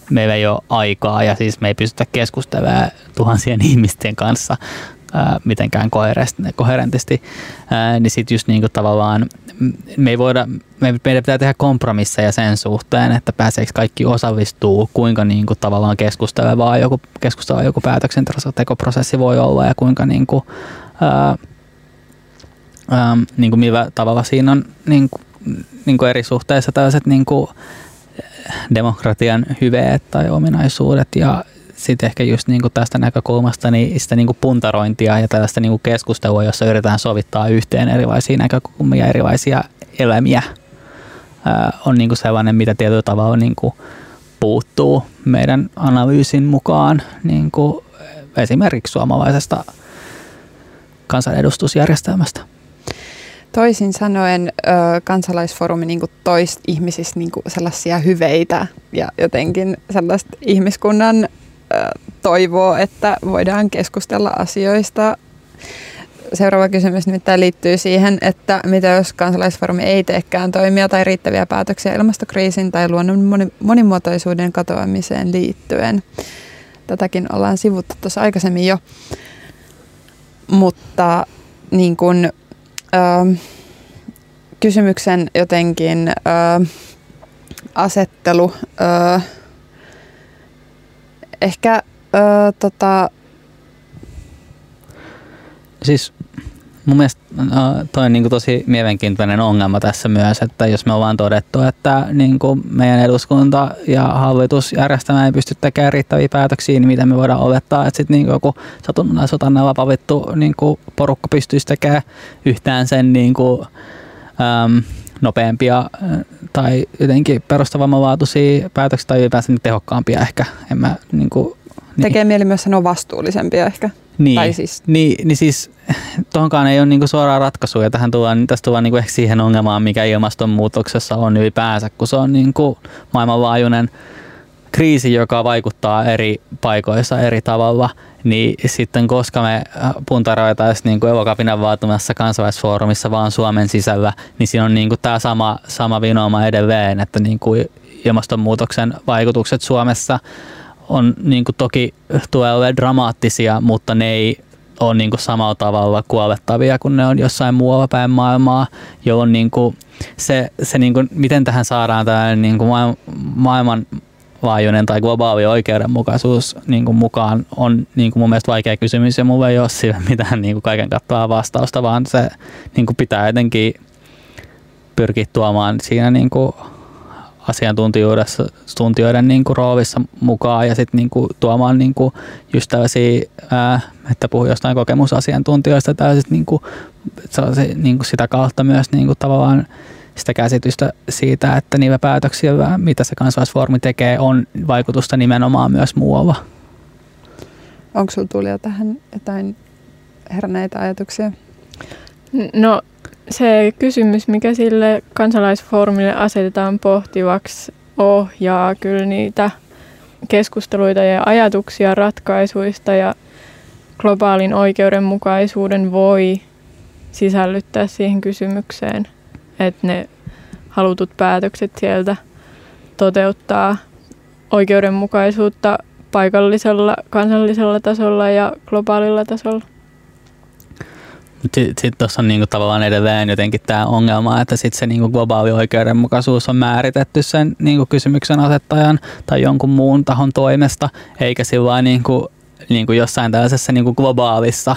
meillä ei ole aikaa ja siis me ei pystytä keskustelemaan tuhansien ihmisten kanssa ää, mitenkään koherentisti, ää, niin sitten just niinku tavallaan me ei voida, me, meidän pitää tehdä kompromisseja sen suhteen, että pääseekö kaikki osallistuu, kuinka niinku tavallaan keskustelevaa joku, keskusteleva joku päätöksentekoprosessi voi olla ja kuinka niinku, ää, ää, niinku millä tavalla siinä on niinku, niinku eri suhteissa tällaiset niinku, demokratian hyveet tai ominaisuudet ja sitten ehkä just niin kuin tästä näkökulmasta niin sitä niin kuin puntarointia ja tällaista niin kuin keskustelua, jossa yritetään sovittaa yhteen erilaisia näkökulmia, erilaisia elämiä, ää, on niin kuin sellainen, mitä tietyllä tavalla niin kuin puuttuu meidän analyysin mukaan niin kuin esimerkiksi suomalaisesta kansanedustusjärjestelmästä. Toisin sanoen kansalaisfoorumi niin toisi ihmisistä niin sellaisia hyveitä ja jotenkin sellaista ihmiskunnan toivoo, että voidaan keskustella asioista. Seuraava kysymys nimittäin liittyy siihen, että mitä jos kansalaisfoorumi ei teekään toimia tai riittäviä päätöksiä ilmastokriisin tai luonnon monimuotoisuuden katoamiseen liittyen. Tätäkin ollaan sivuttu tuossa aikaisemmin jo. Mutta niin kun, ö, kysymyksen jotenkin ö, asettelu ö, ehkä öö, tota... Siis mun mielestä no, toi on niin kuin tosi mielenkiintoinen ongelma tässä myös, että jos me ollaan todettu, että niin kuin meidän eduskunta ja hallitusjärjestelmä ei pysty tekemään riittäviä päätöksiä, niin mitä me voidaan olettaa, että sitten niin joku satunnaisotannella pavittu niin kuin porukka pystyisi tekemään yhtään sen niin kuin, äm, nopeampia tai jotenkin perustavammanlaatuisia päätöksiä tai ylipäänsä niin tehokkaampia ehkä. En mä, niin kuin, niin. Tekee mieli myös sanoa vastuullisempia ehkä. Niin, tai siis. niin, niin siis tuohonkaan ei ole niinku suoraa ratkaisua. Tähän tullaan, tästä tullaan niinku ehkä siihen ongelmaan, mikä ilmastonmuutoksessa on ylipäänsä, kun se on niinku maailmanlaajuinen kriisi, joka vaikuttaa eri paikoissa eri tavalla, niin sitten koska me äh, puntaroitaisiin niin kuin elokapinan vaatimassa kansalaisfoorumissa vaan Suomen sisällä, niin siinä on niin kuin tämä sama, sama vinooma edelleen, että niin kuin ilmastonmuutoksen vaikutukset Suomessa on niin kuin toki tulee dramaattisia, mutta ne ei ole niin kuin samalla tavalla kuolettavia kuin ne on jossain muualla päin maailmaa, jolloin niin kuin se, se niin kuin, miten tähän saadaan tällainen niin kuin maailman laajuinen tai globaali oikeudenmukaisuus niin kuin mukaan on niin kuin mun mielestä vaikea kysymys ja mulla ei ole sille mitään niin kuin kaiken kattavaa vastausta, vaan se niin kuin pitää jotenkin pyrkiä tuomaan siinä niin kuin asiantuntijoiden niin kuin roolissa mukaan ja sitten niin kuin tuomaan niin kuin just tällaisia, ää, että puhuu jostain kokemusasiantuntijoista tai niin kuin, niin kuin sitä kautta myös niin kuin tavallaan sitä käsitystä siitä, että niillä päätöksillä, mitä se kansalaisfoorumi tekee, on vaikutusta nimenomaan myös muualla. Onko sinulla Tulia tähän jotain heränneitä ajatuksia? No se kysymys, mikä sille kansalaisfoorumille asetetaan pohtivaksi, ohjaa kyllä niitä keskusteluita ja ajatuksia ratkaisuista ja globaalin oikeudenmukaisuuden voi sisällyttää siihen kysymykseen, että ne halutut päätökset sieltä toteuttaa oikeudenmukaisuutta paikallisella, kansallisella tasolla ja globaalilla tasolla. Sitten sit tuossa on niinku tavallaan edelleen jotenkin tämä ongelma, että sit se niinku globaali oikeudenmukaisuus on määritetty sen niinku kysymyksen asettajan tai jonkun muun tahon toimesta, eikä sillä niinku, niinku jossain tällaisessa niinku globaalissa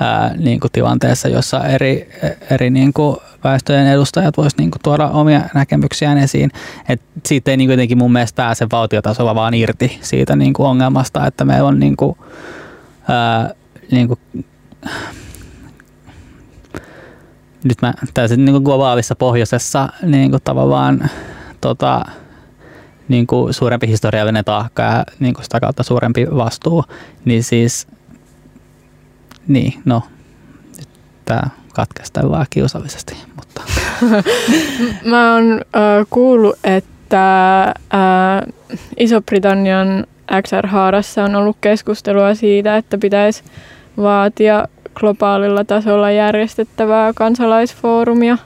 ää, niinku tilanteessa, jossa eri, eri niinku väestöjen edustajat voisivat niinku tuoda omia näkemyksiään esiin. Et siitä ei niinku jotenkin mun mielestä pääse valtiotasolla vaan irti siitä niinku ongelmasta, että meillä on niinku, ää, niinku, nyt mä täysin niin globaalissa pohjoisessa niin kuin tavallaan tota, niin kuin suurempi historiallinen taakka ja niin kuin sitä kautta suurempi vastuu, niin siis niin, no nyt tää katkaistaan vaan kiusallisesti, mutta. *laughs* Mä oon äh, kuullut, että äh, Iso-Britannian XR-haarassa on ollut keskustelua siitä, että pitäisi vaatia globaalilla tasolla järjestettävää kansalaisfoorumia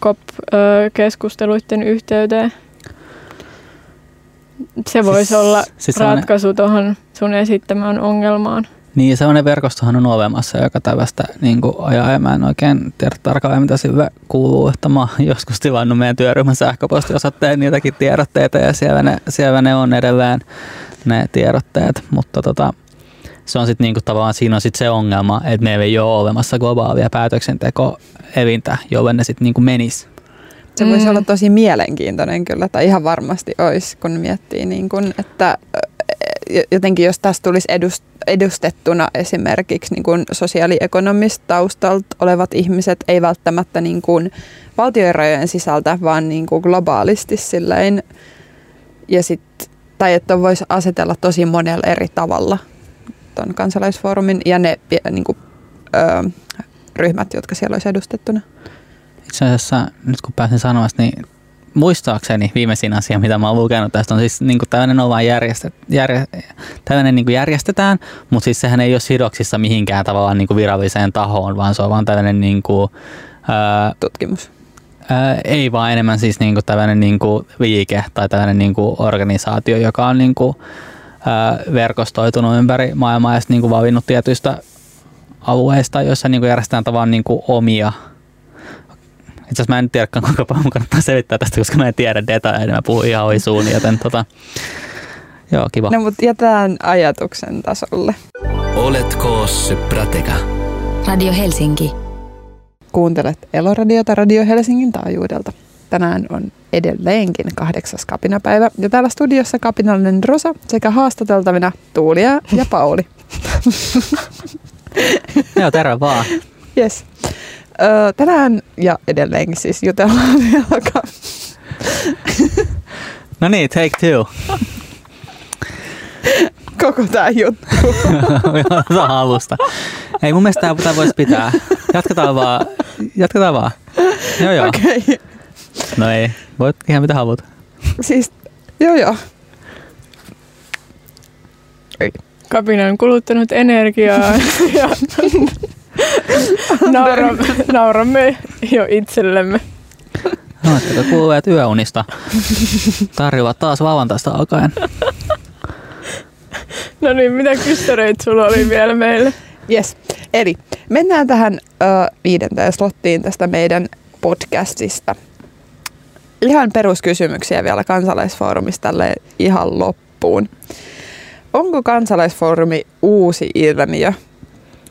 COP-keskusteluiden yhteyteen. Se voisi siis, olla siis ratkaisu tuohon sun esittämään ongelmaan. Niin, sellainen verkostohan on olemassa, joka tällaista niin ajaa, ja mä en oikein tiedä tarkalleen, mitä sille kuuluu, että mä oon joskus tilannut meidän työryhmän sähköpostiosoitteen niitäkin tiedotteita, ja siellä ne, siellä ne on edelleen ne tiedotteet, mutta tota, se on sitten niinku tavallaan siinä on sit se ongelma, että meillä ei ole olemassa globaalia päätöksenteko-evintä, jolle ne sitten niinku menis. Se voisi mm. olla tosi mielenkiintoinen kyllä, tai ihan varmasti olisi, kun miettii, niin kun, että jotenkin jos tässä tulisi edustettuna esimerkiksi niin kuin sosiaaliekonomista taustalta olevat ihmiset, ei välttämättä niin kuin valtiorajojen sisältä, vaan niin kuin globaalisti silleen, ja sit, tai että voisi asetella tosi monella eri tavalla tuon kansalaisfoorumin ja ne niin kuin, ö, ryhmät, jotka siellä olisi edustettuna. Itse asiassa nyt kun pääsin sanomaan, niin muistaakseni viimeisin asia, mitä mä oon lukenut tästä, on siis niin kuin tällainen on vain järjestet, järje, tällainen niin kuin järjestetään, mutta siis sehän ei ole sidoksissa mihinkään tavallaan niin kuin viralliseen tahoon, vaan se on vaan tällainen niin kuin, ää, tutkimus. Ää, ei vaan enemmän siis niin kuin tällainen niin kuin liike tai tällainen niin kuin organisaatio, joka on niin kuin, verkostoitunut ympäri maailmaa ja niin valinnut tietyistä alueista, joissa niin järjestetään tavallaan niin omia itse asiassa mä en tiedä, kuinka paljon kannattaa selittää tästä, koska mä en tiedä detaljeja, mä puhun ihan ohi suun, joten tota, joo, kiva. No mutta jätään ajatuksen tasolle. Oletko se prateka? Radio Helsinki. Kuuntelet Eloradiota Radio Helsingin taajuudelta. Tänään on edelleenkin kahdeksas kapinapäivä ja täällä studiossa kapinallinen Rosa sekä haastateltavina Tuulia ja Pauli. *laughs* Joo, terve vaan. Yes. Öö, tänään ja edelleenkin siis jutellaan *laughs* vielä. no niin, take two. Koko tää juttu. *laughs* Otetaan alusta. Ei mun mielestä tää voisi pitää. Jatketaan vaan. Jatketaan vaan. Joo joo. Okei. Okay. No ei, voit ihan mitä haluat. Siis, joo joo. Ei. Kapina on kuluttanut energiaa *laughs* nauramme, nauramme jo itsellemme. No, että kuuluvat yöunista tarjoavat taas lauantaista alkaen. No niin, mitä kyssäreitä sulla oli vielä meille? Yes. Eli mennään tähän uh, viidenteen slottiin tästä meidän podcastista. Ihan peruskysymyksiä vielä kansalaisfoorumista tälle ihan loppuun. Onko kansalaisfoorumi uusi ilmiö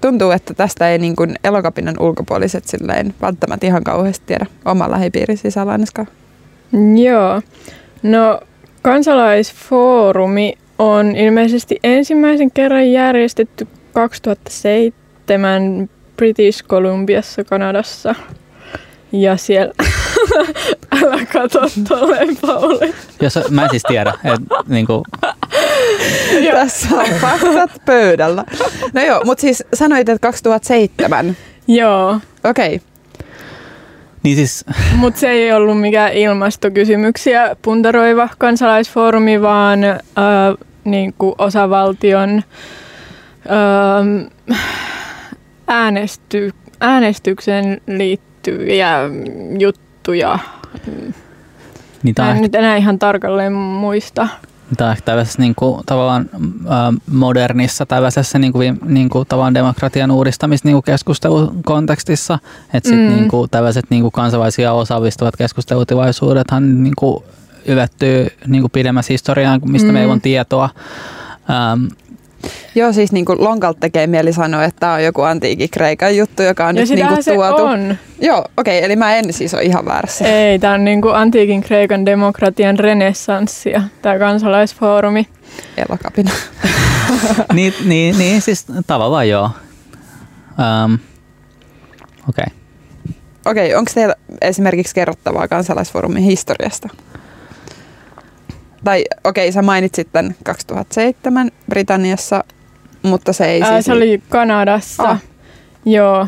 tuntuu, että tästä ei niin kuin elokapinan ulkopuoliset silleen välttämättä ihan kauheasti tiedä oman lähipiirin sisällä ainakaan. Joo. No kansalaisfoorumi on ilmeisesti ensimmäisen kerran järjestetty 2007 British Columbiassa Kanadassa. Ja siellä, *laughs* Älä kato tolleen, Pauli. Jos, mä en siis tiedä, että niin kuin, Tässä on faktat pöydällä. No joo, mutta siis sanoit, että 2007. Joo, Okei. Okay. niin siis mutta se ei ollut mikään ilmastokysymyksiä puntaroiva kansalaisfoorumi, vaan äh, niin kuin osavaltion äh, äänesty, äänestykseen liittyviä juttuja. niin Mä en ehkä nyt enää ihan tarkalleen muista. Tämä on ehkä tällaisessa niin kuin, tavallaan modernissa tällaisessa niin kuin, niin kuin, tavallaan demokratian uudistamis niin. Että sitten Mm. niin kuin, tällaiset niin kuin kansalaisia osallistuvat keskustelutilaisuudethan niin kuin, yvettyy niin kuin pidemmässä historiaan, mistä Mm. meillä on tietoa. Ähm, Joo, siis niin kuin Lonkalt tekee mieli sanoa, että tämä on joku antiikin Kreikan juttu, joka on Ja nyt niin kuin se tuotu. on. Joo, okei, okay, eli mä en siis ole ihan väärässä. Ei, tämä on niin kuin antiikin Kreikan demokratian renessanssia, tämä kansalaisfoorumi. Elokapina. *laughs* niin, niin, niin, siis tavallaan joo. Ähm, Okei. Okay. Okei, okay, onko teillä esimerkiksi kerrottavaa kansalaisfoorumin historiasta? Tai okei, okay, sä mainitsit tämän 2007 Britanniassa, mutta se ei Ää, siis... se oli Kanadassa. Ah. Joo.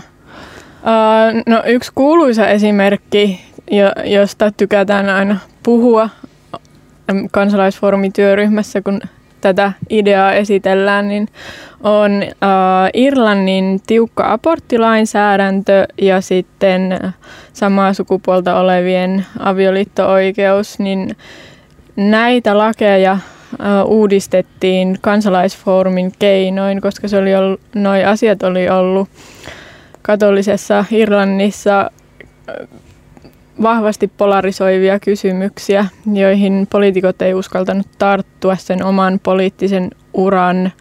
Ää, no yksi kuuluisa esimerkki, jo- josta tykätään aina puhua kansalaisfoorumityöryhmässä, kun tätä ideaa esitellään, niin on ää, Irlannin tiukka aborttilainsäädäntö ja sitten samaa sukupuolta olevien avioliitto-oikeus, niin näitä lakeja ää, uudistettiin kansalaisfoorumin keinoin, koska se oli ollut, noi asiat oli ollut katolisessa Irlannissa ää, vahvasti polarisoivia kysymyksiä, joihin poliitikot ei uskaltanut tarttua sen oman poliittisen uran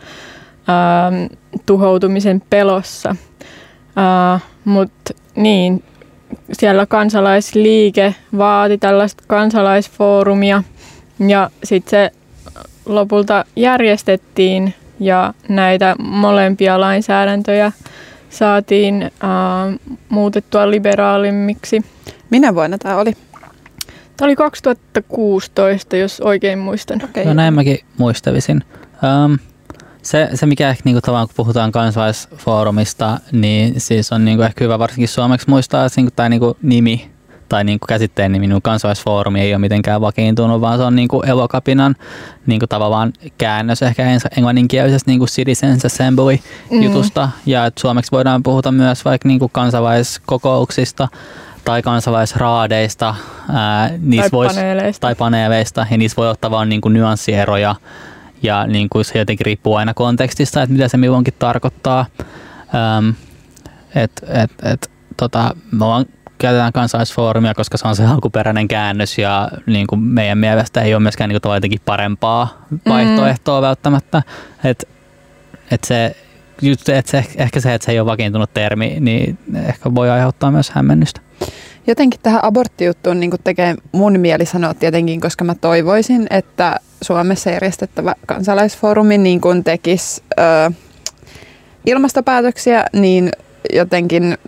ää, tuhoutumisen pelossa. Mutta niin, siellä kansalaisliike vaati tällaista kansalaisfoorumia ja sitten se lopulta järjestettiin ja näitä molempia lainsäädäntöjä saatiin ää, muutettua liberaalimmiksi. Minä vuonna tämä oli? Tämä oli 2016, jos oikein muistan. Okay. No näin mäkin muistelisin. Um, se, se, mikä ehkä niinku, tavallaan, kun puhutaan kansalaisfoorumista, niin siis on niinku, ehkä hyvä varsinkin suomeksi muistaa, että niinku, tämä niinku, nimi tai niinku, käsitteen nimi niinku, kansalaisfoorumi ei ole mitenkään vakiintunut, vaan se on niinku, elokapinan niinku, tavallaan käännös ehkä englanninkielisestä niinku, Citizens Assembly jutusta. Ja että suomeksi voidaan puhuta myös vaikka niinku, kansalaiskokouksista tai kansalaisraadeista. Ää, Tai vois- paneeleista. tai paneeleista, ja niissä voi ottaa vaan niin kuin nyanssieroja, ja niin kuin se jotenkin riippuu aina kontekstista, että mitä se milloinkin tarkoittaa. Öm, et, et, et, tota, me vaan käytetään kansalaisfoorumia, koska se on se alkuperäinen käännös, ja niin kuin meidän mielestä ei ole myöskään niin kuin jotenkin parempaa vaihtoehtoa välttämättä. Et, et se, just, et se, ehkä se, että se ei ole vakiintunut termi, niin ehkä voi aiheuttaa myös hämmennystä. Jotenkin tähän aborttijuttuun niin tekee mun mieli sanoa tietenkin, koska mä toivoisin, että Suomessa järjestettävä kansalaisfoorumi niin kuin tekisi ö, ilmastopäätöksiä, niin jotenkin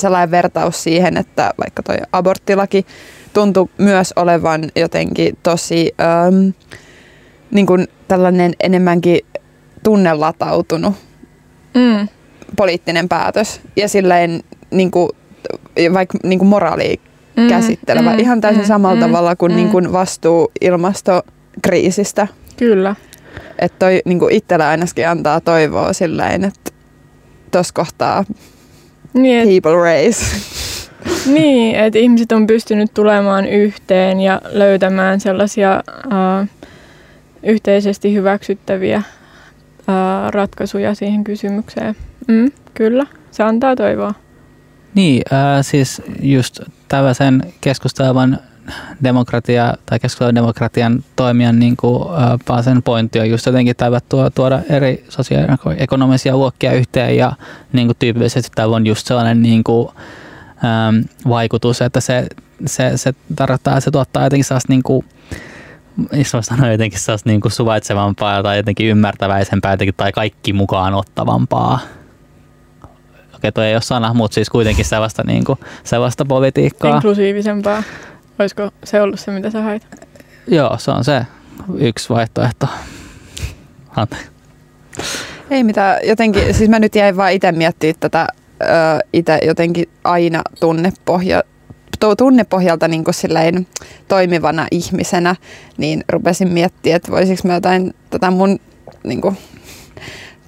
sellainen vertaus siihen, että vaikka toi aborttilaki tuntui myös olevan jotenkin tosi ö, niin kuin tällainen enemmänkin tunnelatautunut Mm. poliittinen päätös ja silleen niin kuin, vaikka niin kuin moraalia Mm, käsittelevä. mm, Ihan täysin mm, samalla mm, tavalla kuin, mm. niin kuin vastuu ilmastokriisistä. Kyllä. Että toi niin kuin itsellä ainakin antaa toivoa silleen, että tuossa kohtaa Niin, et, people raise. *laughs* niin, että ihmiset on pystynyt tulemaan yhteen ja löytämään sellaisia uh, yhteisesti hyväksyttäviä uh, ratkaisuja siihen kysymykseen. Mm, kyllä, se antaa toivoa. Niin, äh, siis just tällaisen keskustelevan demokratia tai keskustelevan demokratian toimijan niin kuin, äh, sen pointti on just jotenkin tuo, tuoda eri sosioekonomisia luokkia yhteen ja niin kuin tyypillisesti täällä on just sellainen niin kuin, ähm, vaikutus, että se, se, se tarkoittaa, se tuottaa jotenkin sellaista niin kuin, jos mä sanon jotenkin sellaista niin kuin suvaitsevampaa tai jotenkin ymmärtäväisempää jotenkin, tai kaikki mukaan ottavampaa okei toi ei ole sana, mutta siis kuitenkin sellaista, niin kuin, sellaista politiikkaa. Inklusiivisempaa. Olisiko se ollut se, mitä sä hait? Joo, se on se yksi vaihtoehto. Anteeksi. Ei mitään, jotenkin, siis mä nyt jäin vaan itse miettimään tätä itse jotenkin aina tunnepohja, tunnepohjalta niin kuin silleen toimivana ihmisenä, niin rupesin miettimään, että voisiko mä jotain tätä mun niin kuin,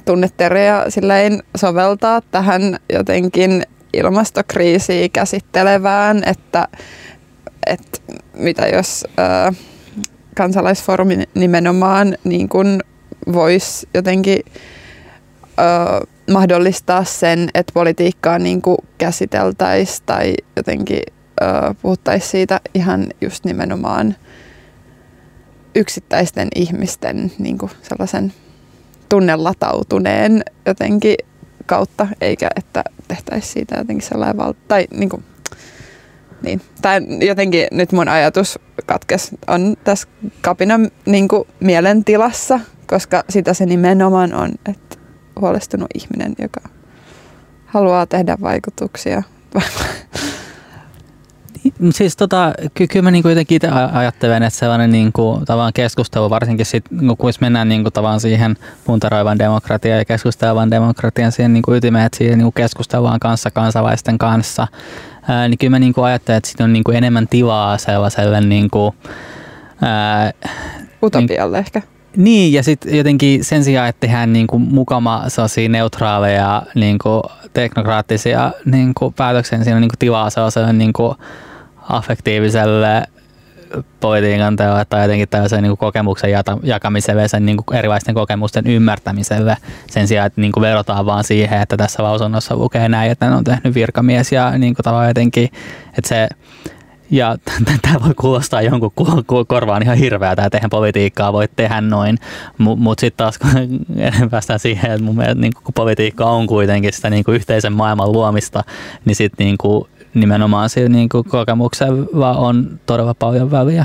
tunneteoria silleen soveltaa tähän jotenkin ilmastokriisiä käsittelevään, että, että mitä jos ää, kansalaisfoorumi nimenomaan niin kuin voisi jotenkin ää, mahdollistaa sen, että politiikkaa niin käsiteltäisiin tai jotenkin puhuttaisiin siitä ihan just nimenomaan yksittäisten ihmisten niin sellaisen tunnelatautuneen jotenkin kautta, eikä että tehtäisiin siitä jotenkin sellainen val- tai niin kuin, niin. Tai jotenkin nyt mun ajatus katkes on tässä kapinan niin mielentilassa, koska sitä se nimenomaan on, että huolestunut ihminen, joka haluaa tehdä vaikutuksia *laughs* Siis tota, ky- kyllä mä niinku jotenkin itse ajattelen, että sellainen niinku, tavallaan keskustelu, varsinkin sit, niinku, kun mennään niinku, tavallaan siihen puntaroivan demokratiaan ja keskustelevan demokratian siihen niinku, ytimeen, että siihen niinku, keskustellaan kanssa kansalaisten kanssa, ää, niin kyllä mä niinku, ajattelen, että siinä on niinku, enemmän tilaa sellaiselle niinku, ää, Utopialle niin, ehkä. Niin, ja sitten jotenkin sen sijaan, että tehdään niinku mukama sellaisia neutraaleja niinku teknokraattisia niinku päätöksiä, niin siinä on niinku tilaa sellaiselle niinku affektiiviselle politiikan teolle tai jotenkin tällaisen niin kokemuksen jakamiselle ja sen niin kuin erilaisten kokemusten ymmärtämiselle sen sijaan, että niin kuin verotaan vaan siihen, että tässä lausunnossa lukee näin, että ne on tehnyt virkamies ja niin kuin jotenkin, että se ja tämä voi kuulostaa jonkun korvaan ihan hirveältä, että eihän politiikkaa voi tehdä noin, mutta mut sitten taas kun *laughs* päästään siihen, että mun mielestä niin kun politiikka on kuitenkin sitä niin yhteisen maailman luomista, niin sitten niin nimenomaan sillä niin kokemuksella on todella paljon väliä.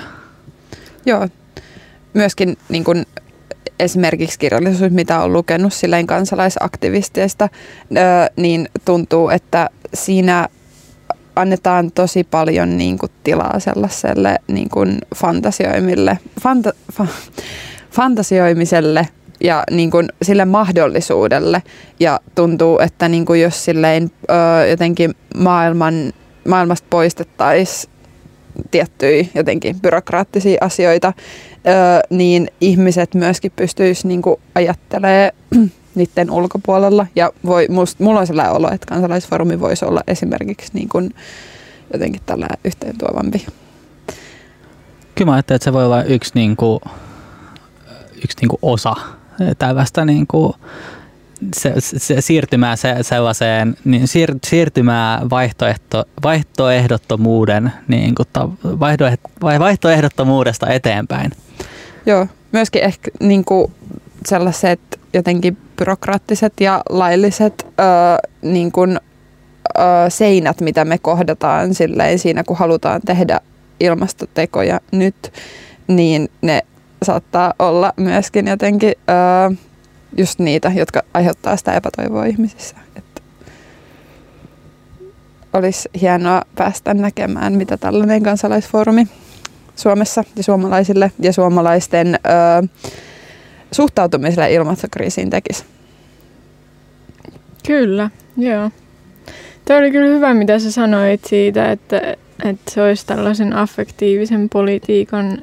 Joo, myöskin niin kuin esimerkiksi kirjallisuus, mitä on lukenut silleen kansalaisaktivisteista, niin tuntuu, että siinä annetaan tosi paljon niin kuin tilaa sellaiselle niin kuin fantasioimille, fanta, fa, fantasioimiselle ja niin kuin sille mahdollisuudelle. Ja tuntuu, että niin kuin jos silleen ö, jotenkin maailman, maailmasta poistettaisiin tiettyjä jotenkin byrokraattisia asioita, ö, niin ihmiset myöskin pystyisivät niin ajattelemaan *clears throat* niiden ulkopuolella. Ja voi, must, mulla on sellainen olo, että kansalaisfoorumi voisi olla esimerkiksi niin kuin jotenkin tällä yhteentuovampi. Kyllä mä ajattelen, että se voi olla yksi, niin kuin, yksi niin kuin osa tällaista niin kuin, se, se, siirtymää se, sellaiseen niin siir, siirtymää vaihtoehto, vaihtoehdottomuuden niin kuin, vaihtoehdottomuudesta eteenpäin. Joo, myöskin ehkä niin kuin sellaiset jotenkin byrokraattiset ja lailliset öö, niin kuin, öö, seinät, mitä me kohdataan silleen siinä, kun halutaan tehdä ilmastotekoja nyt, niin ne saattaa olla myöskin jotenkin öö, just niitä, jotka aiheuttaa sitä epätoivoa ihmisissä. Että olisi hienoa päästä näkemään, mitä tällainen kansalaisfoorumi Suomessa ja suomalaisille ja suomalaisten öö, suhtautumiselle ilmastokriisiin tekisi. Kyllä, joo. Tuo oli kyllä hyvä, mitä sä sanoit siitä, että, että se olisi tällaisen affektiivisen politiikan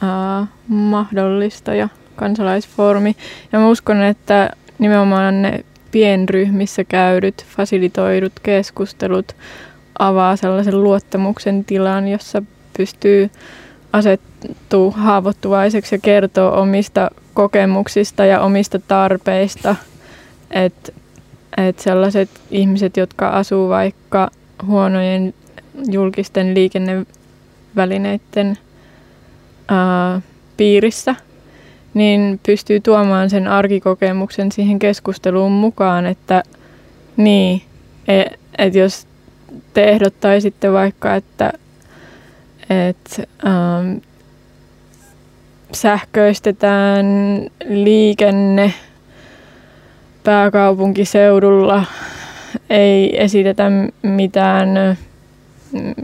ää, mahdollistaja kansalaisfoorumi. Ja mä uskon, että nimenomaan ne pienryhmissä käydyt, fasilitoidut keskustelut avaa sellaisen luottamuksen tilan, jossa pystyy asettuu haavoittuvaiseksi ja kertoo omista kokemuksista ja omista tarpeista. Että et sellaiset ihmiset, jotka asuu vaikka huonojen julkisten liikennevälineiden ää, piirissä, niin pystyy tuomaan sen arkikokemuksen siihen keskusteluun mukaan, että niin, et, et jos te ehdottaisitte vaikka, että et, ähm, sähköistetään liikenne pääkaupunkiseudulla, ei esitetä mitään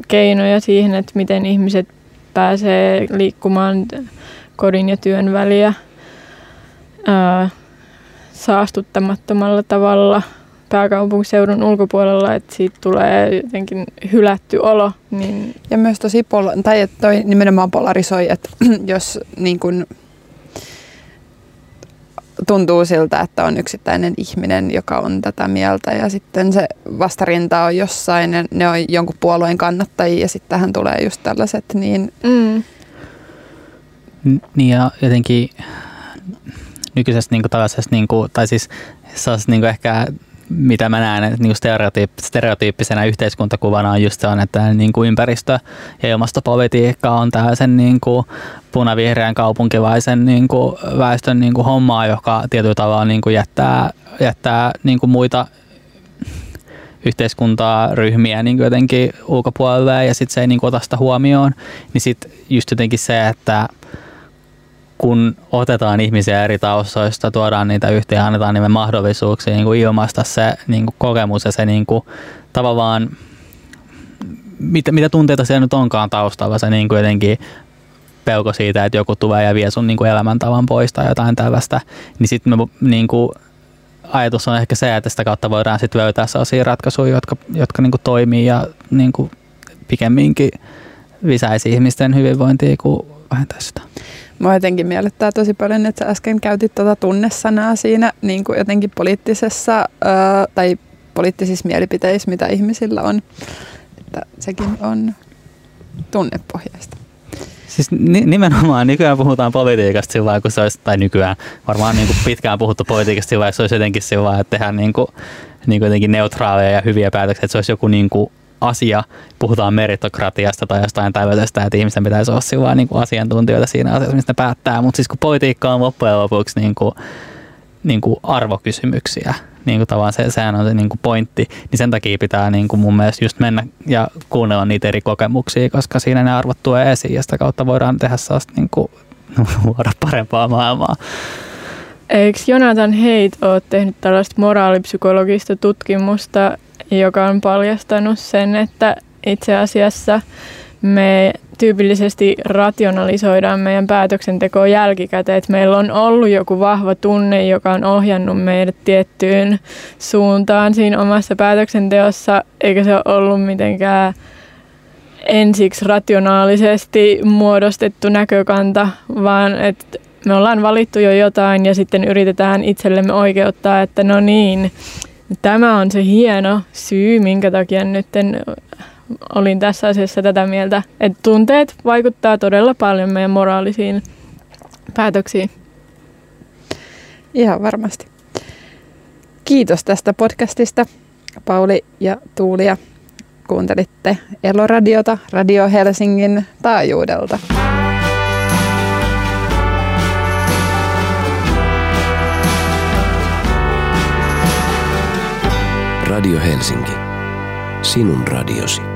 keinoja siihen, että miten ihmiset pääsee liikkumaan kodin ja työn väliä ää, saastuttamattomalla tavalla pääkaupunkiseudun ulkopuolella, että siitä tulee jotenkin hylätty olo. Niin... Ja myös tosi, pol- tai että toi nimenomaan polarisoi, että *clears throat* jos niin kun tuntuu siltä, että on yksittäinen ihminen, joka on tätä mieltä ja sitten se vastarinta on jossain, ne, ne on jonkun puolueen kannattajia ja sitten tähän tulee just tällaiset, niin... Mm. Niin ja jotenkin nykyisessä niin kuin, tällaisessa, niin kuin, tai siis niin kuin ehkä mitä mä näen että niin stereotyypp, stereotyyppisenä yhteiskuntakuvana on just se on, että niin kuin ympäristö- ja ilmastopolitiikka on tällaisen niin kuin punavihreän kaupunkivaisen niin kuin väestön niin kuin hommaa, joka tietyllä tavalla niin kuin jättää, jättää niin kuin muita yhteiskuntaa, ryhmiä niin kuin jotenkin ulkopuolelle ja sitten se ei niin kuin ota sitä huomioon, niin sitten just jotenkin se, että kun otetaan ihmisiä eri taustoista, tuodaan niitä yhteen ja annetaan niille mahdollisuuksia niin kuin ilmaista se niin kuin kokemus ja se niin kuin, tavallaan, mitä, mitä tunteita siellä nyt onkaan taustalla, se niin kuin jotenkin pelko siitä, että joku tulee ja vie sun niin kuin elämäntavan pois tai jotain tällaista, niin sitten me niin kuin, ajatus on ehkä se, että sitä kautta voidaan sitten löytää sellaisia ratkaisuja, jotka, jotka niin kuin toimii ja niin kuin pikemminkin lisäisi ihmisten hyvinvointia kuin vähentäisi sitä. Mua jotenkin miellyttää tosi paljon, että sä äsken käytit tuota tunnesanaa siinä niin kuin jotenkin poliittisessa ää, tai poliittisissa mielipiteissä, mitä ihmisillä on. Että sekin on tunnepohjaista. Siis nimenomaan nykyään puhutaan politiikasta sillä kun se olisi, tai nykyään varmaan niin kuin pitkään puhuttu politiikasta sillä että se olisi jotenkin sillä että tehdään niin kuin, niin kuin jotenkin neutraaleja ja hyviä päätöksiä, että se olisi joku niin kuin asia, puhutaan meritokratiasta tai jostain tällaisesta, että ihmisten pitäisi olla sillä niin kuin asiantuntijoita siinä asiassa, mistä ne päättää, mutta siis kun politiikka on loppujen lopuksi niin kuin, niin kuin arvokysymyksiä, niin kuin tavallaan se, sehän on se niin kuin pointti, niin sen takia pitää niin kuin mun mielestä just mennä ja kuunnella niitä eri kokemuksia, koska siinä ne arvot tulee esiin ja sitä kautta voidaan tehdä sellaista niin kuin, *laughs* luoda parempaa maailmaa. Eikö Jonathan Haidt ole tehnyt tällaista moraalipsykologista tutkimusta, joka on paljastanut sen, että itse asiassa me tyypillisesti rationalisoidaan meidän päätöksentekoa jälkikäteen, että meillä on ollut joku vahva tunne, joka on ohjannut meidät tiettyyn suuntaan siinä omassa päätöksenteossa, eikä se ole ollut mitenkään ensiksi rationaalisesti muodostettu näkökanta, vaan että me ollaan valittu jo jotain ja sitten yritetään itsellemme oikeuttaa, että no niin, Tämä on se hieno syy, minkä takia nyt olin tässä asiassa tätä mieltä, että tunteet vaikuttaa todella paljon meidän moraalisiin päätöksiin. Ihan varmasti. Kiitos tästä podcastista, Pauli ja Tuulia. Kuuntelitte Eloradiota Radio Helsingin taajuudelta. Radio Helsinki. Sinun radiosi.